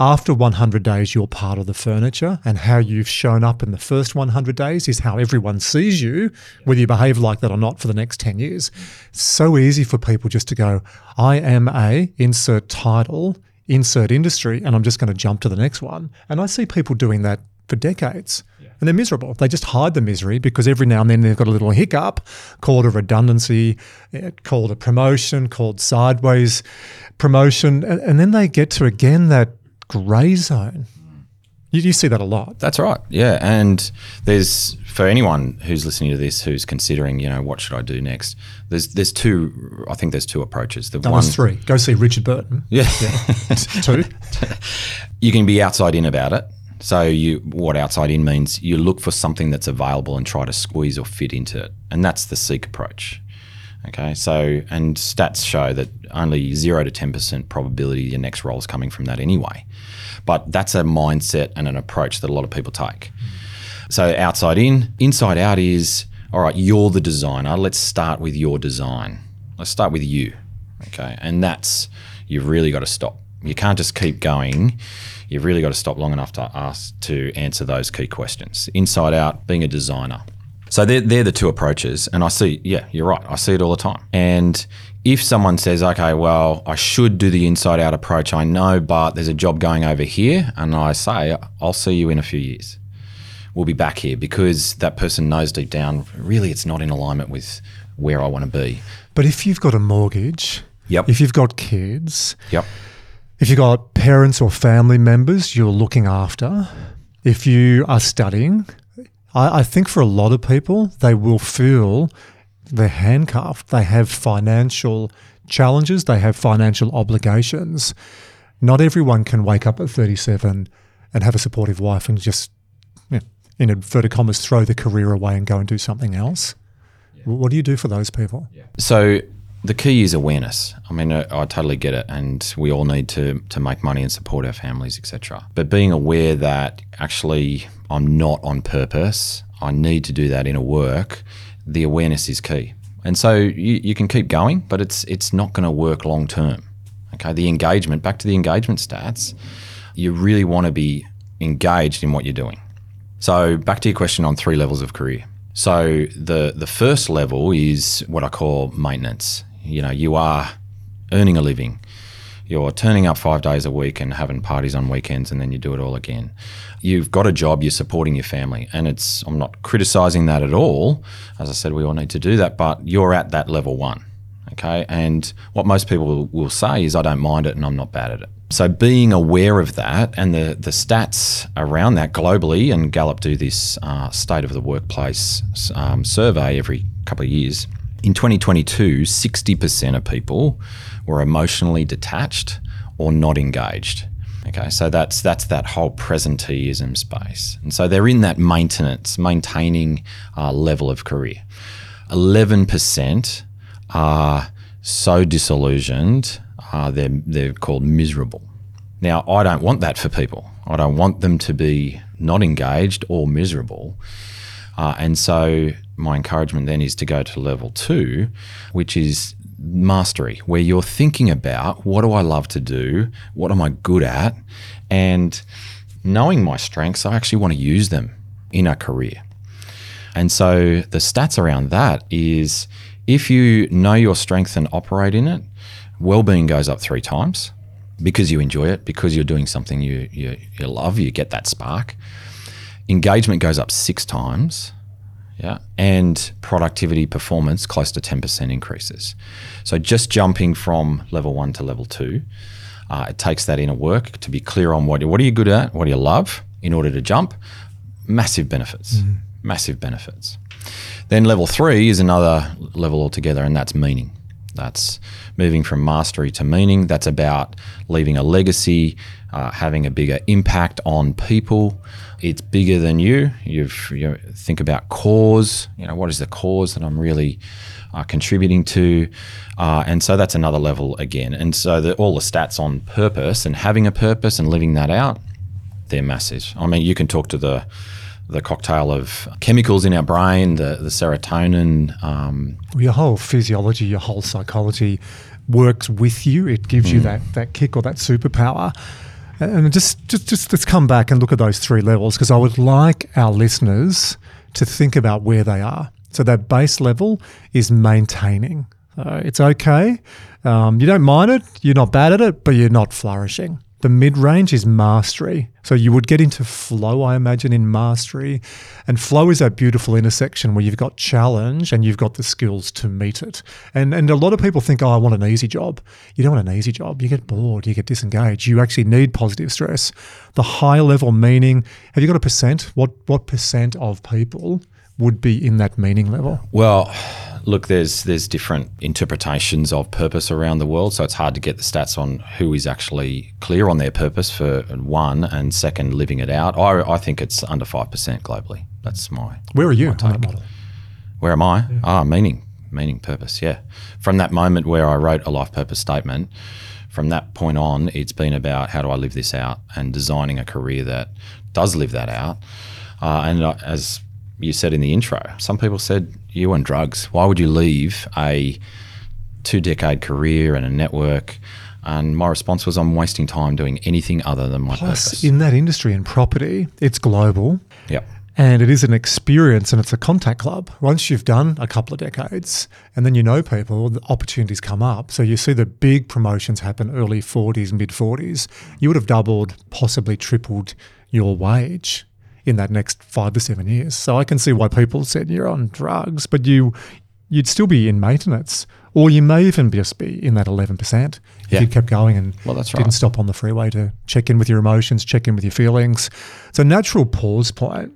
After 100 days, you're part of the furniture, and how you've shown up in the first 100 days is how everyone sees you, whether you behave like that or not for the next 10 years. So easy for people just to go, I am a insert title, insert industry, and I'm just going to jump to the next one. And I see people doing that for decades. And they're miserable. They just hide the misery because every now and then they've got a little hiccup called a redundancy, eh, called a promotion, called sideways promotion. And, and then they get to again that grey zone. You, you see that a lot. That's right. Yeah, and there's for anyone who's listening to this who's considering, you know, what should I do next? There's there's two. I think there's two approaches. The no, one three. Go see Richard Burton. Yeah, yeah. <laughs> two. You can be outside in about it. So you what outside in means you look for something that's available and try to squeeze or fit into it, and that's the seek approach. Okay, so and stats show that only zero to ten percent probability your next role is coming from that anyway. But that's a mindset and an approach that a lot of people take. So outside in, inside out is all right, you're the designer. Let's start with your design. Let's start with you. Okay. And that's, you've really got to stop. You can't just keep going. You've really got to stop long enough to ask to answer those key questions. Inside out, being a designer. So they're, they're the two approaches. And I see, yeah, you're right. I see it all the time. And if someone says, okay, well, I should do the inside out approach, I know, but there's a job going over here, and I say, I'll see you in a few years. We'll be back here because that person knows deep down, really, it's not in alignment with where I want to be. But if you've got a mortgage, yep. if you've got kids, yep. if you've got parents or family members you're looking after, if you are studying, I, I think for a lot of people, they will feel they're handcuffed. They have financial challenges, they have financial obligations. Not everyone can wake up at 37 and have a supportive wife and just, you know, in inverted commas, throw the career away and go and do something else. Yeah. What do you do for those people? Yeah. So the key is awareness. I mean, I, I, totally get it, and we all need to to make money and support our families, etc. But being aware that actually I'm not on purpose, I need to do that in a work. The awareness is key, and so you, you can keep going, but it's it's not going to work long term. Okay, the engagement. Back to the engagement stats. You really want to be engaged in what you're doing. So back to your question on three levels of career. So the the first level is what I call maintenance. You know, you are earning a living. You're turning up five days a week and having parties on weekends, and then you do it all again. You've got a job. You're supporting your family, and it's. I'm not criticizing that at all. As I said, we all need to do that, but you're at that level one. Okay, and what most people will, say is, "I don't mind it, and I'm not bad at it." So being aware of that and the, the stats around that globally, and Gallup do this uh, state of the workplace um, survey every couple of years. In 2022, 60% of people were emotionally detached or not engaged. Okay, so that's that's that whole presenteeism space, and so they're in that maintenance, maintaining uh, level of career. Eleven percent are so disillusioned uh, they're, they're called miserable. Now, I don't want that for people. I don't want them to be not engaged or miserable. Uh, and so, my encouragement then is to go to level two, which is mastery, where you're thinking about what do I love to do? What am I good at? And knowing my strengths, I actually want to use them in a career. And so, the stats around that is if you know your strength and operate in it, well-being goes up three times because you enjoy it, because you're doing something you, you, you love, you get that spark. Engagement goes up six times, yeah, and productivity performance close to 10% increases. So just jumping from level one to level two, uh, it takes that inner work to be clear on what, what are you good at, what do you love in order to jump. Massive benefits, mm. massive benefits. Then level three is another level altogether, and that's meaning. That's moving from mastery to meaning. That's about leaving a legacy, uh, having a bigger impact on people. It's bigger than you. You've, you think about cause. You know, what is the cause that I'm really uh, contributing to? Uh, and so that's another level again. And so the, all the stats on purpose and having a purpose and living that out, they're massive. I mean, you can talk to the the cocktail of chemicals in our brain, the, the serotonin. Um, your whole physiology, your whole psychology works with you. It gives mm. you that, that kick or that superpower. And just, just, just let's come back and look at those three levels because I would like our listeners to think about where they are. So that base level is maintaining. Uh, it's okay. Um, you don't mind it. You're not bad at it, but you're not flourishing. The mid range is mastery. So you would get into flow, I imagine, in mastery. And flow is that beautiful intersection where you've got challenge and you've got the skills to meet it. And and a lot of people think, oh, I want an easy job. You don't want an easy job. You get bored, you get disengaged. You actually need positive stress. The high level meaning, have you got a percent? What what percent of people would be in that meaning level? Well, look, there's there's different interpretations of purpose around the world, so it's hard to get the stats on who is actually clear on their purpose for one, and second, living it out. I, I think it's under five percent globally. That's my where are you on that model? Where am I? Yeah. Ah, meaning, meaning, purpose. Yeah, from that moment where I wrote a life purpose statement. From that point on, it's been about how do I live this out and designing a career that does live that out. Uh, and as you said in the intro, some people said you on drugs. Why would you leave a two decade career and a network? And my response was, I'm wasting time doing anything other than my Plus, purpose. in that industry in property, it's global. Yep. And it is an experience and it's a contact club. Once you've done a couple of decades and then you know people, the opportunities come up. So you see the big promotions happen early 40s, mid 40s. You would have doubled, possibly tripled your wage in that next five to seven years. So I can see why people said you're on drugs, but you you'd still be in maintenance, or you may even just be in that eleven percent if yeah. you kept going and well, that's didn't right. stop on the freeway to check in with your emotions, check in with your feelings. So natural pause point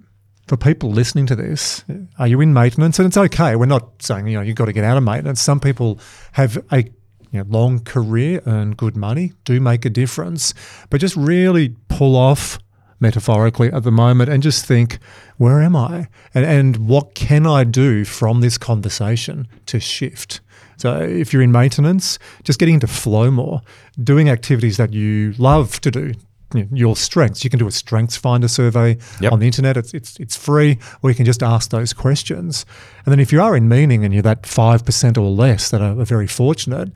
for people listening to this. Are you in maintenance? And it's okay. We're not saying you know you've got to get out of maintenance. Some people have a you know, long career, earn good money, do make a difference, but just really pull off metaphorically at the moment and just think, where am I? And, and what can I do from this conversation to shift? So if you're in maintenance, just getting into flow more, doing activities that you love to do. Your strengths. You can do a strengths finder survey Yep. on the internet. It's, it's it's free, or you can just ask those questions. And then if you are in meaning and you're that five percent or less that are, are very fortunate,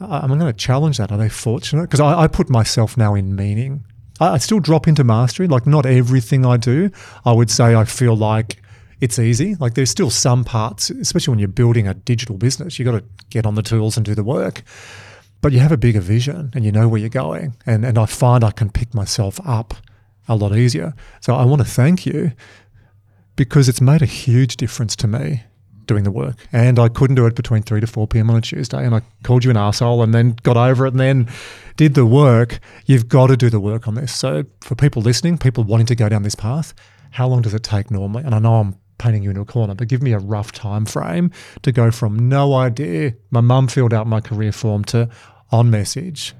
I- I'm going to challenge that. Are they fortunate? Because I, I put myself now in meaning. I, I still drop into mastery. Like not everything I do, I would say I feel like it's easy. Like there's still some parts, especially when you're building a digital business, you got to get on the tools and do the work. But you have a bigger vision and you know where you're going. And and I find I can pick myself up a lot easier. So I want to thank you because it's made a huge difference to me doing the work. And I couldn't do it between 3 to 4 p.m. on a Tuesday. And I called you an asshole and then got over it and then did the work. You've got to do the work on this. So for people listening, people wanting to go down this path, how long does it take normally? And I know I'm painting you into a corner, but give me a rough time frame to go from no idea, my mum filled out my career form to on message,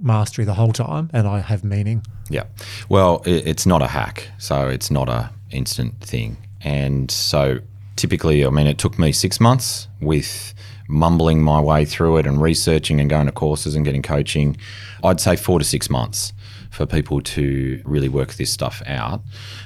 mastery the whole time, and I have meaning. Yeah. Well, it's not a hack, so it's not a instant thing. And so typically, I mean, it took me six months with mumbling my way through it and researching and going to courses and getting coaching. I'd say four to six months for people to really work this stuff out.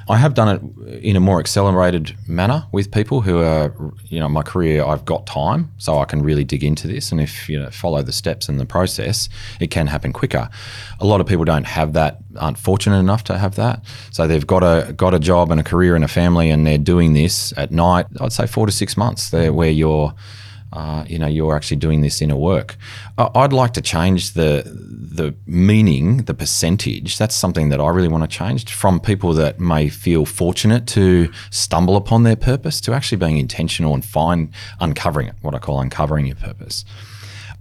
I have done it in a more accelerated manner with people who are, you know, my career, I've got time, so I can really dig into this. And if, you know, follow the steps and the process, it can happen quicker. A lot of people don't have that, aren't fortunate enough to have that. So they've got a, got a job and a career and a family and they're doing this at night, I'd say four to six months there where you're, uh, you know, you're actually doing this inner work. I'd like to change the the meaning, the percentage. That's something that I really want to change from people that may feel fortunate to stumble upon their purpose to actually being intentional and find uncovering it. What I call uncovering your purpose.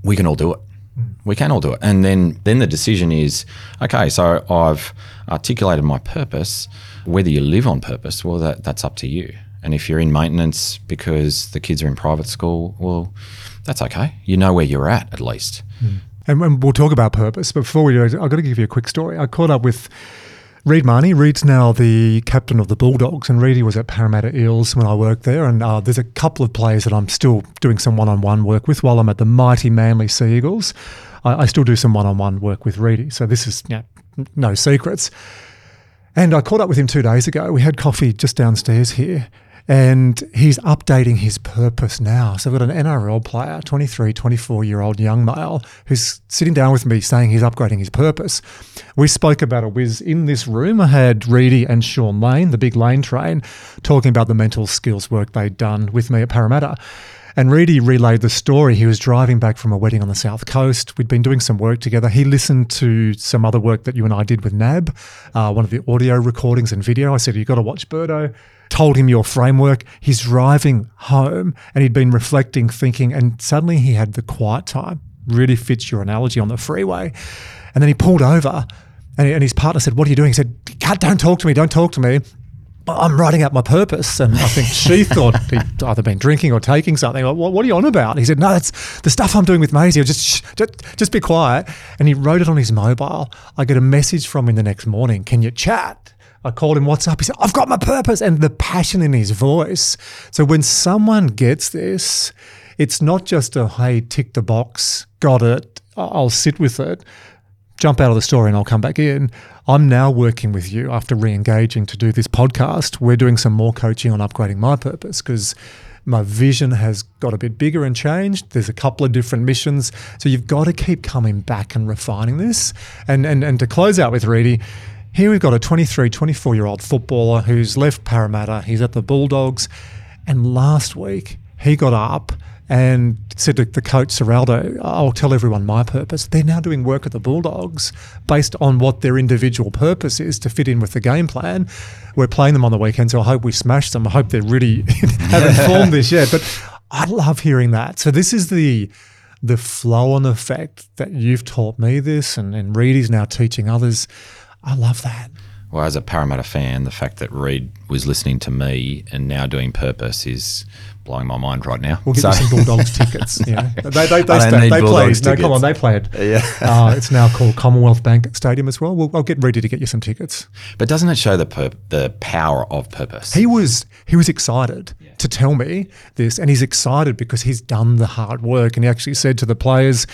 We can all do it. We can all do it. And then then the decision is, okay, so I've articulated my purpose. Whether you live on purpose, well that that's up to you. And if you're in maintenance because the kids are in private school, well, that's okay. You know where you're at at least. And, and we'll talk about purpose. But before we do, I've got to give you a quick story. I caught up with Reed Mahoney. Reed's now the captain of the Bulldogs, and Reedy was at Parramatta Eels when I worked there. And uh, there's a couple of players that I'm still doing some one on one work with while I'm at the mighty Manly Sea Eagles. I, I still do some one on one work with Reedy. So this is know, no secrets. And I caught up with him two days ago. We had coffee just downstairs here. And he's updating his purpose now. So I've got an NRL player, 23, 24 year old young male, who's sitting down with me saying he's upgrading his purpose. We spoke about a whiz in this room. I had Reedy and Shaun Lane, the big lane train, talking about the mental skills work they'd done with me at Parramatta. And Reedy relayed the story. He was driving back from a wedding on the south coast. We'd been doing some work together. He listened to some other work that you and I did with NAB, uh, one of the audio recordings and video. I said, You've got to watch Birdo. Told him your framework. He's driving home and he'd been reflecting, thinking, and suddenly he had the quiet time. Really fits your analogy on the freeway. And then he pulled over and, and his partner said, What are you doing? He said, "God, Don't talk to me. Don't talk to me. I'm writing out my purpose. And I think she <laughs> thought he'd either been drinking or taking something. Like, what, what are you on about? He said, no, that's the stuff I'm doing with Maisie. Just, shh, just, just be quiet. And he wrote it on his mobile. I get a message from him the next morning. Can you chat? I called him, what's up? He said, I've got my purpose and the passion in his voice. So when someone gets this, it's not just a, hey, tick the box, got it, I'll sit with it jump out of the story and I'll come back in. I'm now working with you after re engaging to do this podcast. We're doing some more coaching on upgrading my purpose because my vision has got a bit bigger and changed. There's a couple of different missions. So you've got to keep coming back and refining this. And, and, and to close out with Reedy, here we've got a 23, 24 year old footballer who's left Parramatta. He's at the Bulldogs. And last week, he got up and said to the coach Ciraldo, I'll tell everyone my purpose. They're now doing work at the Bulldogs based on what their individual purpose is to fit in with the game plan. We're playing them on the weekend, so I hope we smash them. I hope they're really <laughs> haven't formed this yet. But I love hearing that. So this is the the flow on effect that you've taught me this and, and Reedy's now teaching others. I love that. Well, as a Parramatta fan, the fact that Reed was listening to me and now doing purpose is blowing my mind right now. We'll get So- you some Bulldogs <laughs> tickets. Yeah, they they, they, I don't stay, need they play. Bulldogs No, come on, they play it. <laughs> Yeah. Uh, it's now called Commonwealth Bank Stadium as well. We'll I'll get ready to get you some tickets. But doesn't it show the pur- the power of purpose? He was he was excited to tell me this, and he's excited because he's done the hard work, and he actually said to the players,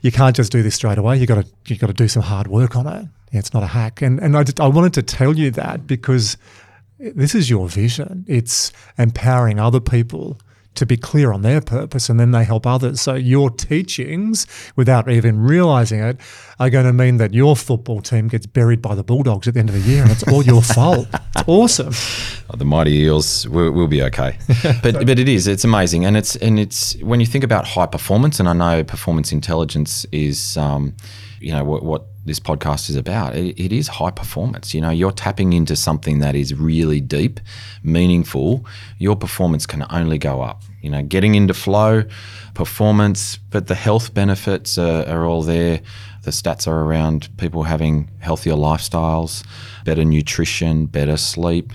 "You can't just do this straight away. You got to you got to do some hard work on it. Yeah, it's not a hack." And and I just, I wanted to tell you that because this is your vision. It's empowering other people to be clear on their purpose and then they help others. So your teachings, without even realizing it, are going to mean that your football team gets buried by the Bulldogs at the end of the year and it's all your <laughs> fault. It's awesome. Oh, the mighty eels will, will be okay <laughs> but but it is it's amazing and it's and it's when you think about high performance and i know performance intelligence is um, you know what, what this podcast is about. It, it is high performance. You know you're tapping into something that is really deep meaningful. Your performance can only go up. You know getting into flow performance but the health benefits are, are all there. The stats are around people having healthier lifestyles better nutrition better sleep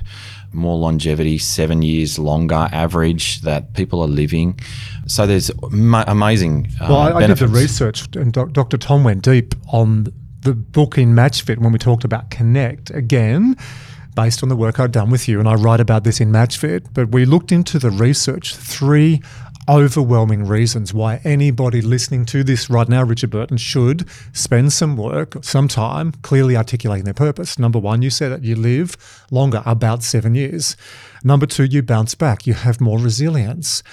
more longevity, seven years longer average that people are living. So there's ma- amazing. Uh, Well, I, I did the research, and doc, Dr. Tom went deep on the book in MatchFit when we talked about Connect again, based on the work I'd done with you, and I write about this in MatchFit. But we looked into the research, three overwhelming reasons why anybody listening to this right now, Richard Burton, should spend some work, some time clearly articulating their purpose. Number one, you said that you live longer, about seven years. Number two, you bounce back, you have more resilience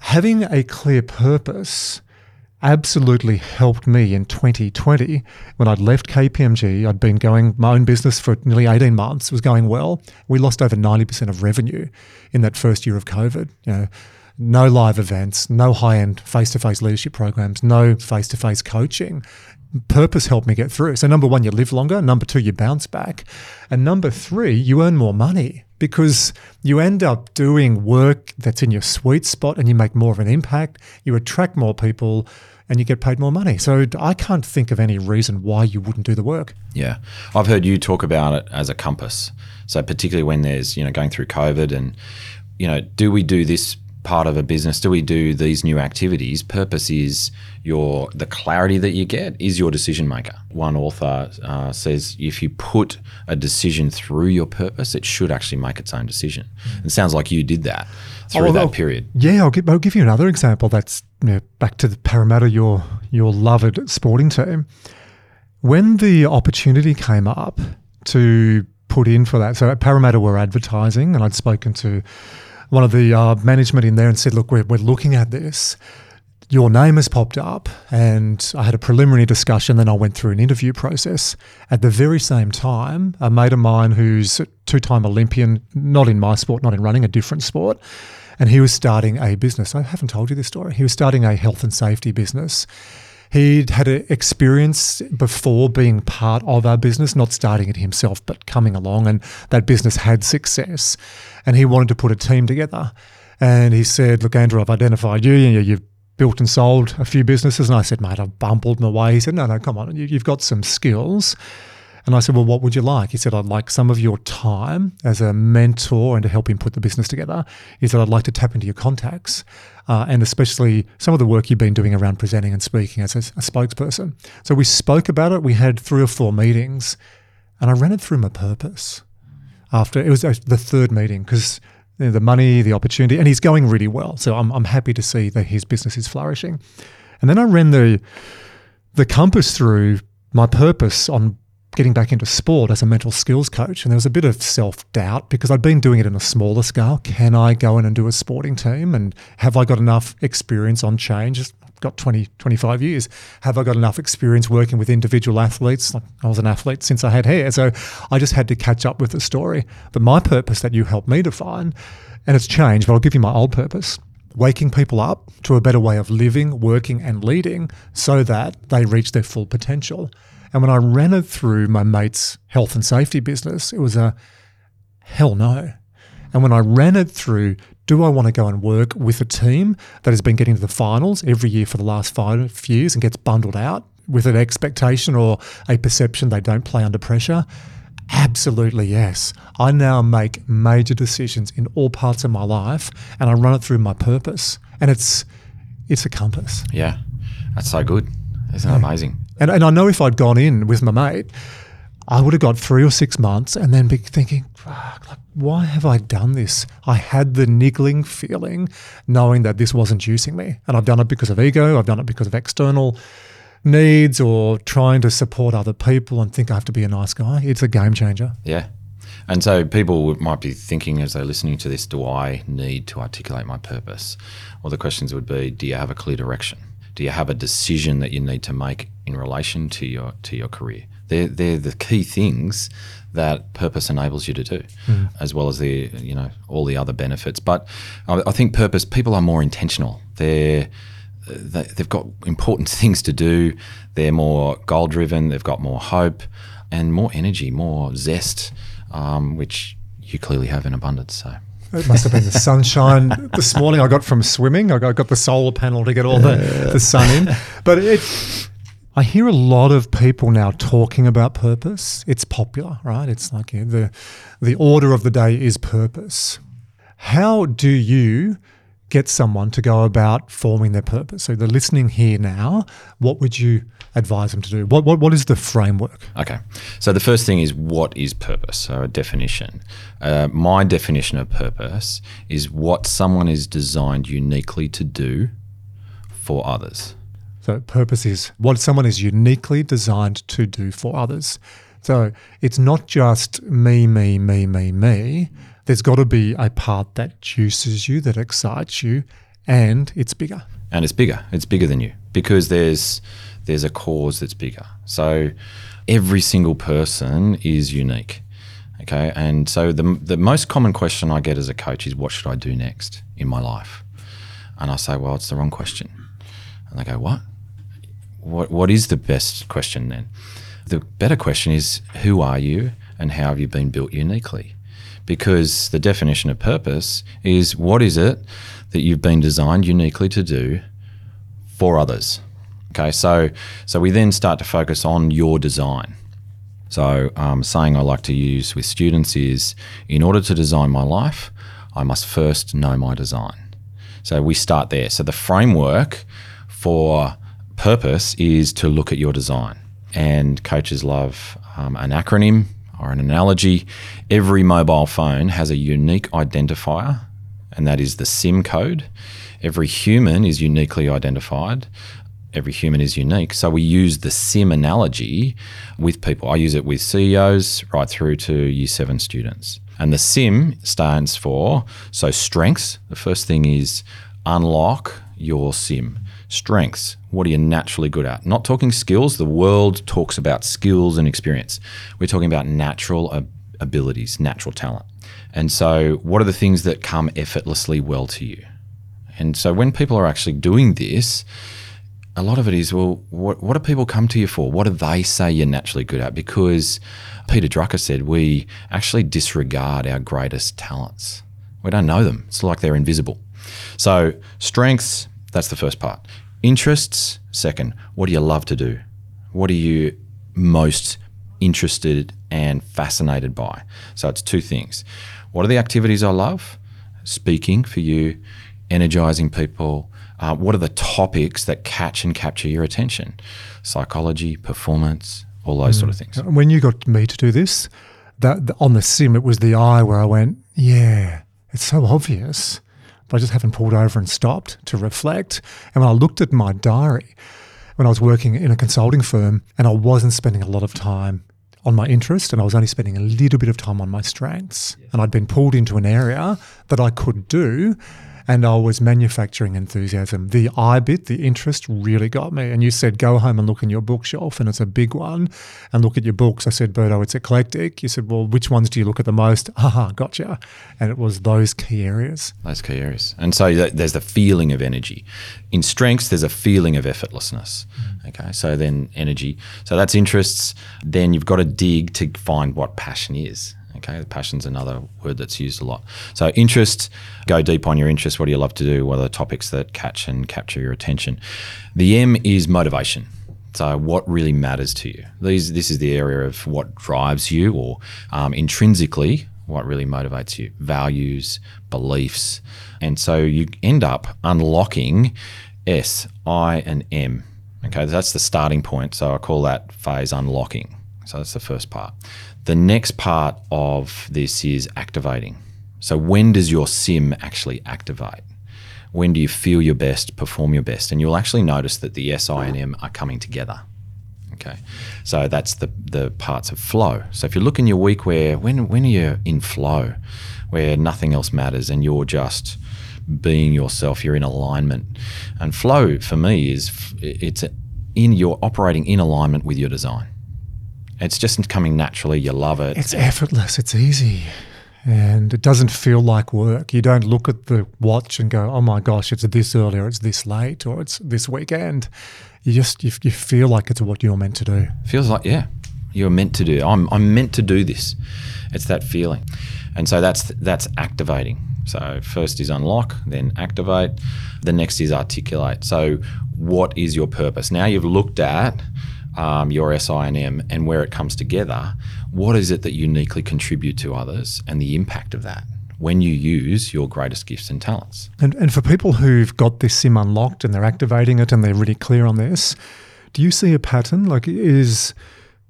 having a clear purpose absolutely helped me in 2020 when I'd left KPMG. I'd been going my own business for nearly 18 months. It was going well. We lost over 90% of revenue in that first year of COVID. You know, no live events, no high-end face-to-face leadership programs, no face-to-face coaching. Purpose helped me get through. So number one, you live longer. Number two, you bounce back. And number three, you earn more money because you end up doing work that's in your sweet spot and you make more of an impact. You attract more people and you get paid more money. So I can't think of any reason why you wouldn't do the work. Yeah, I've heard you talk about it as a compass. So particularly when there's you know going through COVID and you know do we do this part of a business? Do we do these new activities? Purpose is your the clarity that you get is your decision maker. One author uh, says if you put a decision through your purpose, it should actually make its own decision. It sounds like you did that through Oh, that well, period. Yeah, I'll give, I'll give you another example. That's you know, back to the Parramatta, your your loved sporting team. When the opportunity came up to put in for that, so at Parramatta were advertising, and I'd spoken to one of the uh, management in there and said, "Look, we're, we're looking at this. Your name has popped up." And I had a preliminary discussion. Then I went through an interview process. At the very same time, a mate of mine who's a two-time Olympian, not in my sport, not in running, a different sport, and he was starting a business. I haven't told you this story. He was starting a health and safety business. He'd had an experience before being part of our business, not starting it himself, but coming along, and that business had success. And he wanted to put a team together. And he said, Look, Andrew, I've identified you. You- You've built and sold a few businesses. And I said, Mate, I've bumbled my way. He said, No, no, come on. You've got some skills. And I said, Well, what would you like? He said, I'd like some of your time as a mentor and to help him put the business together. He said, I'd like to tap into your contacts uh, and especially some of the work you've been doing around presenting and speaking as a, a spokesperson. So we spoke about it. We had three or four meetings and I ran it through my purpose after it was uh, the third meeting because the money, the opportunity, and he's going really well. So I'm, I'm happy to see that his business is flourishing. And then I ran the the compass through my purpose on getting back into sport as a mental skills coach. And there was a bit of self doubt because I'd been doing it in a smaller scale. Can I go in and do a sporting team? And have I got enough experience on change? I've got 20, 25 years. Have I got enough experience working with individual athletes? Like, I was an athlete since I had hair. So I just had to catch up with the story. But my purpose that you helped me define, and it's changed, but I'll give you my old purpose waking people up to a better way of living, working, and leading so that they reach their full potential. And when I ran it through my mate's health and safety business, it was a hell no. And when I ran it through, do I want to go and work with a team that has been getting to the finals every year for the last five years and gets bundled out with an expectation or a perception they don't play under pressure? Absolutely, yes. I now make major decisions in all parts of my life and I run it through my purpose. And it's it's a compass. Yeah, that's so good. Isn't it amazing? And, and I know if I'd gone in with my mate, I would have got three or six months and then be thinking, fuck, like, why have I done this? I had the niggling feeling knowing that this wasn't juicing me. And I've done it because of ego, I've done it because of external needs or trying to support other people and think I have to be a nice guy. It's a game changer. Yeah. And so people might be thinking as they're listening to this, do I need to articulate my purpose? Well, the questions would be, do you have a clear direction? Do you have a decision that you need to make in relation to your to your career? They're, they're the key things that purpose enables you to do, mm. as well as the you know all the other benefits. But I, I think purpose people are more intentional. They're they, have got important <laughs> things to do. They're more goal driven. They've got more hope and more energy, more zest, um, which you clearly have in abundance. So. It must have been the sunshine this morning. I got from swimming. I got, I got the solar panel to get all the, the sun in. But it, I hear a lot of people now talking about purpose. It's popular, right? It's like the the order of the day is purpose. How do you get someone to go about forming their purpose? So they're listening here now. What would you advise them to do? What, what, what is the framework? Okay. So the first thing is what is purpose? So a definition. Uh, my definition of purpose is what someone is designed uniquely to do for others. So purpose is what someone is uniquely designed to do for others. So it's not just me, me, me, me, me there's got to be a part that juices you, that excites you, and it's bigger. And it's bigger. It's bigger than you because there's there's a cause that's bigger. So every single person is unique. Okay, and so the the most common question I get as a coach is, "What should I do next in my life?" And I say, "Well, it's the wrong question." And they go, "What? What? What is the best question then?" The better question is, "Who are you, and how have you been built uniquely?" Because the definition of purpose is what is it that you've been designed uniquely to do for others. Okay, so so we then start to focus on your design. So, um, saying I like to use with students is in order to design my life, I must first know my design. So, we start there. So, the framework for purpose is to look at your design. And coaches love um, an acronym or an analogy, every mobile phone has a unique identifier, and that is the SIM code. Every human is uniquely identified. Every human is unique. So we use the SIM analogy with people. I use it with CEOs right through to year seven students. And the SIM stands for so strengths. The first thing is unlock your SIM strengths. What are you naturally good at? Not talking skills. The world talks about skills and experience. We're talking about natural abilities, natural talent. And so, what are the things that come effortlessly well to you? And so, when people are actually doing this, a lot of it is, well, what, what do people come to you for? What do they say you're naturally good at? Because Peter Drucker said we actually disregard our greatest talents. We don't know them. It's like they're invisible. So, strengths, that's the first part. Interests, second. What do you love to do? What are you most interested and fascinated by? So it's two things. What are the activities I love? Speaking for you, energizing people. Uh, what are the topics that catch and capture your attention? Psychology, performance, all those mm. sort of things. Uh, when you got me to do this, that on the sim, it was the eye where I went, yeah, it's so obvious but I just haven't pulled over and stopped to reflect. And when I looked at my diary, when I was working in a consulting firm and I wasn't spending a lot of time on my interest and I was only spending a little bit of time on my strengths, and I'd been pulled into an area that I could do and I was manufacturing enthusiasm. The I bit, the interest really got me. And you said, go home and look in your bookshelf, and it's a big one, and look at your books. I said, Berto, it's eclectic. You said, well, which ones do you look at the most? <laughs> Aha, gotcha. And it was those key areas. Those key areas. And so there's the feeling of energy. In strengths, there's a feeling of effortlessness. Mm. Okay, so then energy. So that's interests. Then you've got to dig to find what passion is. Okay, passion's another word that's used a lot. So interest, go deep on your interest. What do you love to do? What are the topics that catch and capture your attention? The M is motivation. So, what really matters to you? These, this is the area of what drives you, or um, intrinsically, what really motivates you values, beliefs. And so you end up unlocking S, I, and M. Okay, that's the starting point. So I call that phase unlocking. So that's the first part. The next part of this is activating. So when does your sim actually activate? When do you feel your best, perform your best? And you'll actually notice that the S, I, and M are coming together. Okay, so that's the the parts of flow. So if you look in your week where when when are you in flow, where nothing else matters and you're just being yourself, you're in alignment. And flow for me is it's in you're operating in alignment with your design. It's just coming naturally. You love it. It's effortless. It's easy. And it doesn't feel like work. You don't look at the watch and go, oh my gosh, it's this early or it's this late or it's this weekend you just you, you feel like it's what you're meant to do. Feels like yeah, you're meant to do. I'm I'm meant to do this. It's that feeling, and so that's that's activating. So first is unlock, then activate. The next is articulate. So what is your purpose? Now you've looked at um, your SINM and where it comes together. What is it that uniquely contribute to others and the impact of that? when you use your greatest gifts and talents. And, and for people who've got this sim unlocked and they're activating it and they're really clear on this, do you see a pattern? Like, is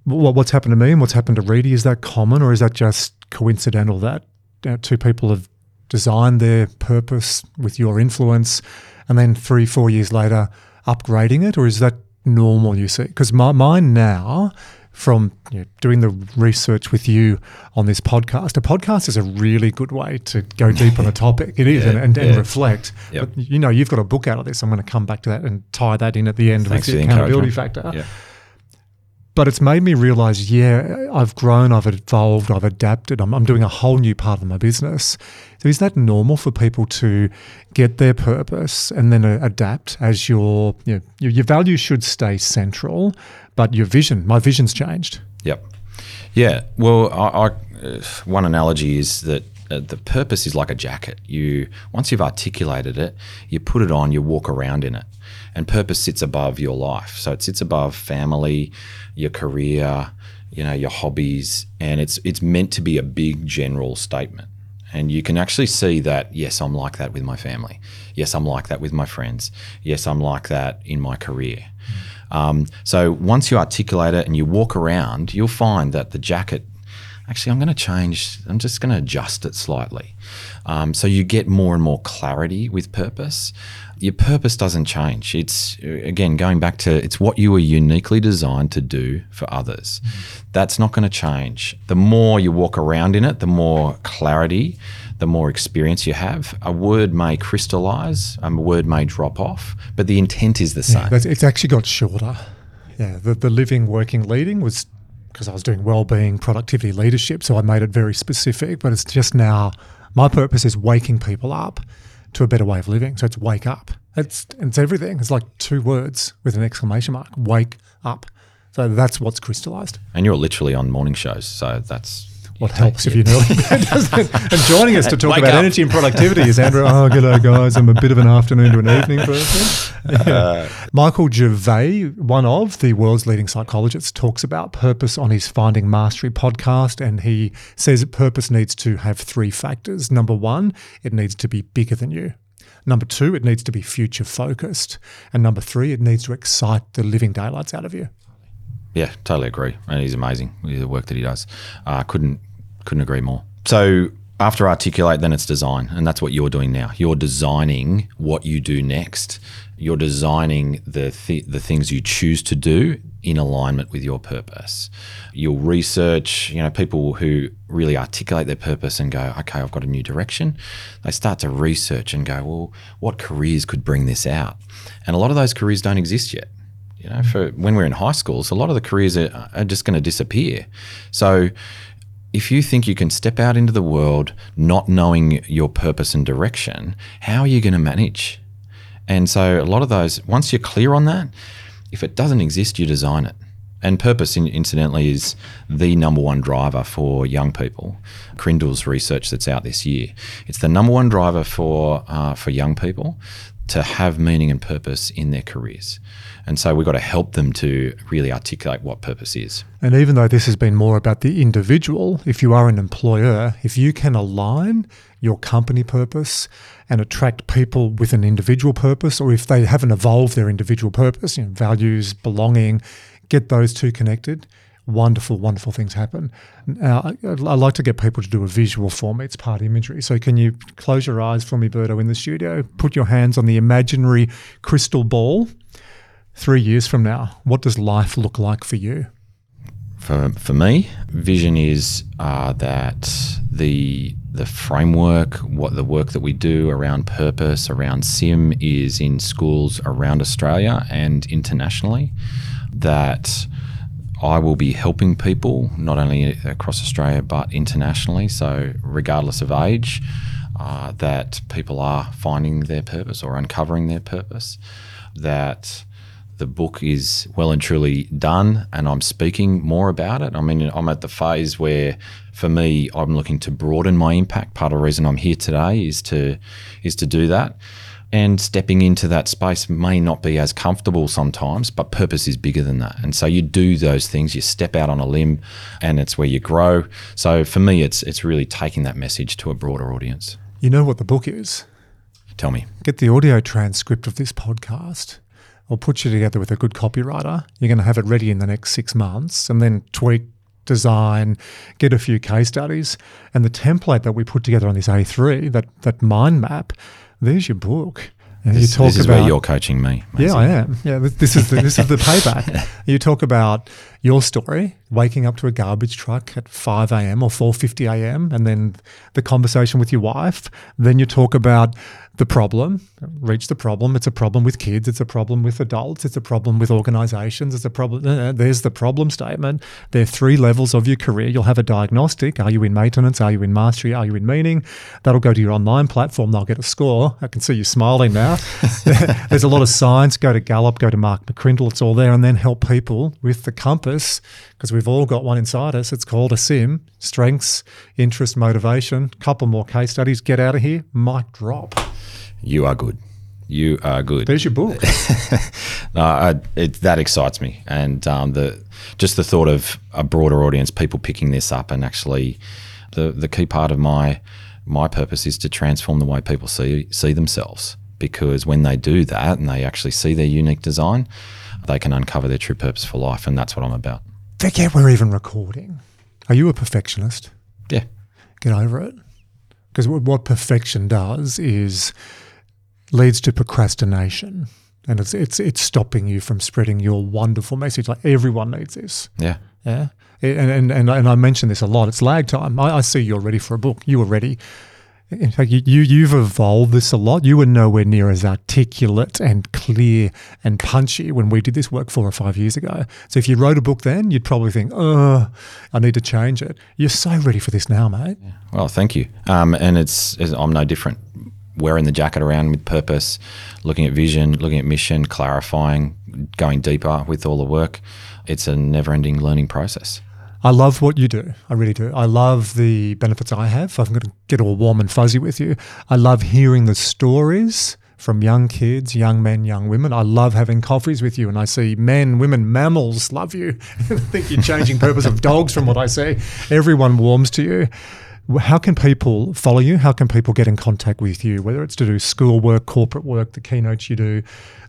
what's happened to me and what's happened to Reedy, is that common or is that just coincidental that you know, two people have designed their purpose with your influence and then three, four years later upgrading it? Or is that normal you see? Because my, mine now from you know, doing the research with you on this podcast. A podcast is a really good way to go <laughs> deep on a topic. It is, yeah, and, and, yeah. and, reflect. Yep. But you know, you've got a book out of this. I'm going to come back to that and tie that in at the end Thanks with the accountability factor. Yeah. But it's made me realize, yeah, I've grown, I've evolved, I've adapted. I'm, I'm doing a whole new part of my business. So is that normal for people to get their purpose and then uh, adapt as your, you know, your values should stay central, but your vision, my vision's changed. Yep. Yeah. Well, I, I uh, one analogy is that the purpose is like a jacket. You once you've articulated it, you put it on, you walk around in it, and purpose sits above your life. So it sits above family, your career, you know, your hobbies, and it's it's meant to be a big general statement. And you can actually see that, yes, I'm like that with my family. Yes, I'm like that with my friends. Yes, I'm like that in my career. Mm. Um, so once you articulate it and you walk around, you'll find that the jacket actually, I'm going to change, I'm just going to adjust it slightly. Um, so you get more and more clarity with purpose. Your purpose doesn't change. It's, again, going back to it's what you were uniquely designed to do for others. Mm. That's not going to change. The more you walk around in it, the more clarity the more experience you have. A word may crystallize, a word may drop off, but the intent is the same. Yeah, it's actually got shorter. Yeah, the, the living, working, leading was because I was doing well-being, productivity, leadership, so I made it very specific. But it's just now my purpose is waking people up to a better way of living. So it's wake up. It's it's everything. It's like two words with an exclamation mark. Wake up. So that's what's crystallized. And you're literally on morning shows, so that's what helps if you know <laughs> And joining us to talk about up. energy and productivity is Andrew. Oh, g'day, guys. I'm a bit of an afternoon to an evening person. <laughs> Yeah. Uh, Michael Gervais, one of the world's leading psychologists, talks about purpose on his Finding Mastery podcast. And he says that purpose needs to have three factors. Number one, it needs to be bigger than you. Number two, it needs to be future focused. And number three, it needs to excite the living daylights out of you. Yeah, totally agree. And he's amazing with the work that he does. I uh, couldn't couldn't agree more. So after articulate, then it's design, and that's what you're doing now. You're designing what you do next. You're designing the th- the things you choose to do in alignment with your purpose. You'll research, you know, people who really articulate their purpose and go, okay, I've got a new direction. They start to research and go, well, what careers could bring this out? And a lot of those careers don't exist yet. You know, for when we're in high schools, a lot of the careers are, are just going to disappear. So if you think you can step out into the world not knowing your purpose and direction, how are you going to manage? And so, a lot of those, once you're clear on that, if it doesn't exist, you design it. And purpose, incidentally, is the number one driver for young people. McCrindle's research that's out this year. It's the number one driver for uh, for young people to have meaning and purpose in their careers. And so we've got to help them to really articulate what purpose is. And even though this has been more about the individual, if you are an employer, if you can align your company purpose and attract people with an individual purpose, or if they haven't evolved their individual purpose, you know, values, belonging, get those two connected, wonderful, wonderful things happen. Now, I, I like to get people to do a visual for me. It's part imagery. So, can you close your eyes for me, Berto, in the studio? Put your hands on the imaginary crystal ball. Three years from now, what does life look like for you? For, for me, vision is uh, that the the framework, what the work that we do around purpose, around SIM, is in schools around Australia and internationally. That I will be helping people not only across Australia but internationally. So, regardless of age, uh, that people are finding their purpose or uncovering their purpose. That the book is well and truly done, and I'm speaking more about it. I mean, I'm at the phase where, for me, I'm looking to broaden my impact. Part of the reason I'm here today is to is to do that and stepping into that space may not be as comfortable sometimes, but purpose is bigger than that. And so you do those things, you step out on a limb, and it's where you grow. So for me, it's it's really taking that message to a broader audience. You know what the book is? Tell me. Get the audio transcript of this podcast. I'll put you together with a good copywriter. You're going to have it ready in the next six months, and then tweak design, get a few case studies, and the template that we put together on this A3, that that mind map there's your book. And this, you talk this is about, where you're coaching me. Yeah, I am. Yeah, this is the, this is the <laughs> payback. you talk about your story, waking up to a garbage truck at 5 a.m. or 4:50 a.m. and then the conversation with your wife. Then you talk about the problem, reach the problem. It's a problem with kids. It's a problem with adults. It's a problem with organizations. It's a problem. Uh, there's the problem statement. There are three levels of your career. You'll have a diagnostic. Are you in maintenance? Are you in mastery? Are you in meaning? That'll go to your online platform. They'll get a score. I can see you smiling now. <laughs> there's a lot of science. Go to Gallup, go to Mark McCrindle. It's all there. And then help people with the compass because we've all got one inside us. It's called a SIM strengths, interest, motivation. Couple more case studies. Get out of here. Mic drop. You are good. You are good. There's your book. <laughs> no, I, it, that excites me, and um, the just the thought of a broader audience, people picking this up, and actually, the the key part of my my purpose is to transform the way people see see themselves. Because when they do that, and they actually see their unique design, they can uncover their true purpose for life, and that's what I'm about. Forget we're even recording. Are you a perfectionist? Yeah. Get over it. Because what perfection does is leads to procrastination and it's it's it's stopping you from spreading your wonderful message. Like everyone needs this. Yeah. Yeah. And and and, and I mention this a lot. It's lag time. I, I see you're ready for a book. You were ready. In fact, you, you you've evolved this a lot. You were nowhere near as articulate and clear and punchy when we did this work four or five years ago. So if you wrote a book then, you'd probably think, "Oh, I need to change it." You're so ready for this now, mate. Yeah. Well, thank you. Um, and it's, it's I'm no different wearing the jacket around with purpose, looking at vision, looking at mission, clarifying, going deeper with all the work. It's a never ending learning process. I love what you do. I really do. I love the benefits I have. I'm going to get all warm and fuzzy with you. I love hearing the stories from young kids, young men, young women. I love having coffees with you and I see men, women, mammals love you. <laughs> I think you're changing purpose of dogs from what I see. Everyone warms to you how can people follow you? How can people get in contact with you? Whether it's to do school work, corporate work, the keynotes you do,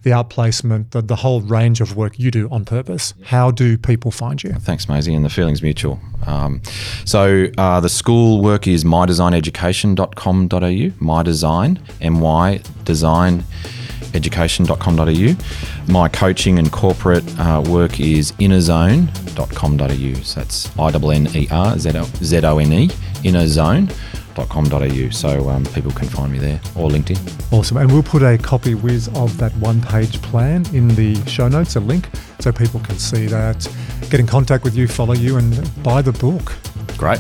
the outplacement, the, the whole range of work you do on purpose. How do people find you? Thanks, Maisie, and the feeling's mutual. Um, so uh, the school work is mydesigneducation.com.au, my design, M-Y, design education.com.au. My coaching and corporate uh, work is innerzone.com.au. So that's I N N E R Z O N E, innerzone.com.au. So um, people can find me there or LinkedIn. Awesome. And we'll put a copy whiz of that one page plan in the show notes, a link, so people can see that, get in contact with you, follow you, and buy the book. Great.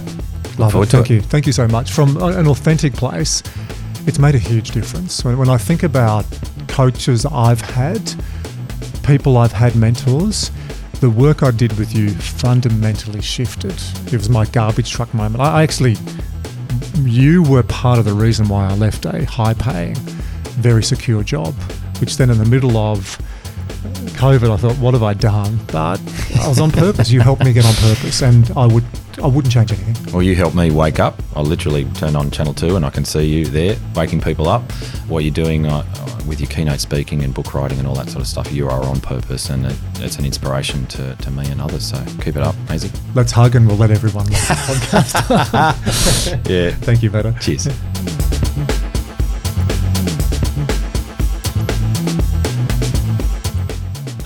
Love it. Thank it. you. Thank you so much. From an authentic place, it's made a huge difference. When, when I think about coaches I've had, people I've had mentors, the work I did with you fundamentally shifted. It was my garbage truck moment. I actually, you were part of the reason why I left a high paying, very secure job, which then in the middle of COVID, I thought, what have I done? But I was on purpose. You helped me get on purpose, and I would, I wouldn't change anything. Well, you helped me wake up. I literally turned on Channel Two, and I can see you there waking people up. What you're doing uh, with your keynote speaking and book writing and all that sort of stuff, you are on purpose, and it, it's an inspiration to, to me and others. So keep it up, Maisie. Let's hug, and we'll let everyone to the podcast. Yeah. Thank you, Veda. Cheers. <laughs>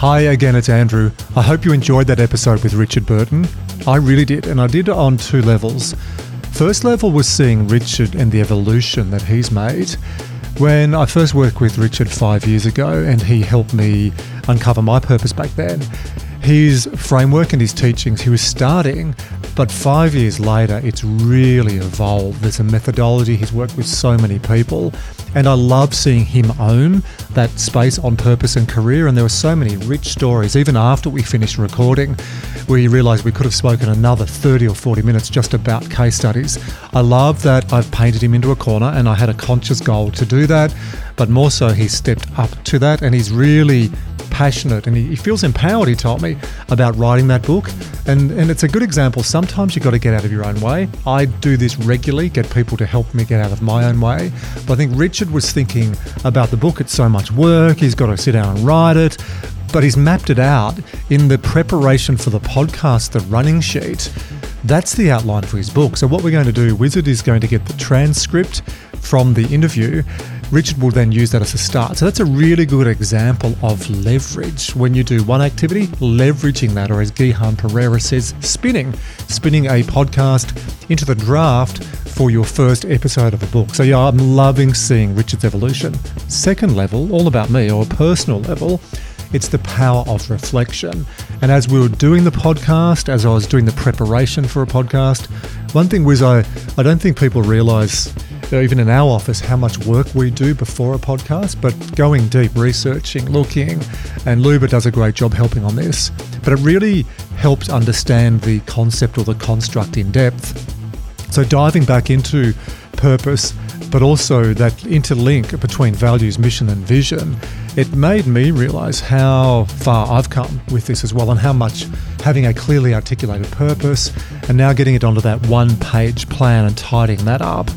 Hi again, it's Andrew. I hope you enjoyed that episode with Richard Burton. I really did, and I did on two levels. First level was seeing Richard and the evolution that he's made. When I first worked with Richard five years ago, and he helped me uncover my purpose back then, his framework and his teachings, he was starting, but five years later, it's really evolved. There's a methodology, he's worked with so many people, and I love seeing him own that space on purpose and career. And there were so many rich stories, even after we finished recording, we realized we could have spoken another 30 or 40 minutes just about case studies. I love that I've painted him into a corner, and I had a conscious goal to do that, but more so, he stepped up to that, and he's really passionate and he, feels empowered, he told me, about writing that book. And, and it's a good example. Sometimes you've got to get out of your own way. I do this regularly, get people to help me get out of my own way. But I think Richard was thinking about the book. It's so much work, he's got to sit down and write it. But he's mapped it out in the preparation for the podcast, the running sheet. That's the outline for his book. So, what we're going to do, Wizard is going to get the transcript from the interview. Richard will then use that as a start. So that's a really good example of leverage. When you do one activity, leveraging that, or as Gihan Perera says, spinning, spinning a podcast into the draft for your first episode of a book. So yeah, I'm loving seeing Richard's evolution. Second level, all about me, or personal level, it's the power of reflection. And as we were doing the podcast, as I was doing the preparation for a podcast, one thing was I, I don't think people realize, even in our office, how much work we do before a podcast, but going deep, researching, looking, and Luba does a great job helping on this. But it really helps understand the concept or the construct in depth. So diving back into purpose, but also that interlink between values, mission, and vision, it made me realize how far I've come with this as well, and how much having a clearly articulated purpose and now getting it onto that one page plan and tidying that up.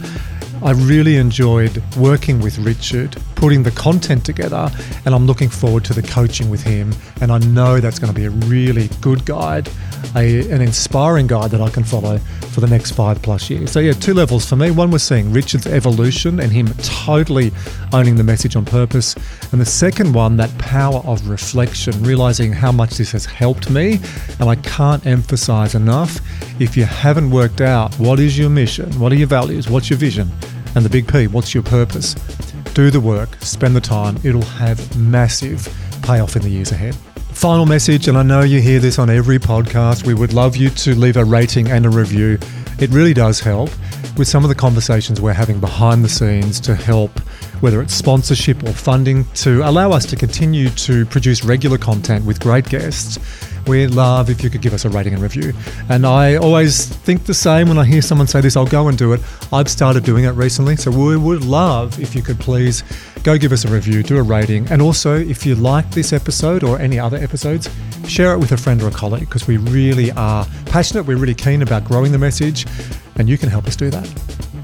I really enjoyed working with Richard, putting the content together, and I'm looking forward to the coaching with him. And I know that's going to be a really good guide, a, an inspiring guide that I can follow for the next five plus years. So, yeah, two levels for me. One was seeing Richard's evolution and him totally owning the message on purpose. And the second one, that power of reflection, realizing how much this has helped me. And I can't emphasize enough if you haven't worked out what is your mission, what are your values, what's your vision, and the big P, what's your purpose? Do the work, spend the time, it'll have massive payoff in the years ahead. Final message, and I know you hear this on every podcast, we would love you to leave a rating and a review. It really does help with some of the conversations we're having behind the scenes to help, whether it's sponsorship or funding, to allow us to continue to produce regular content with great guests. We'd love if you could give us a rating and review. And I always think the same when I hear someone say this, I'll go and do it. I've started doing it recently. So we would love if you could please go give us a review, do a rating. And also, if you like this episode or any other episodes, share it with a friend or a colleague because we really are passionate. We're really keen about growing the message, and you can help us do that.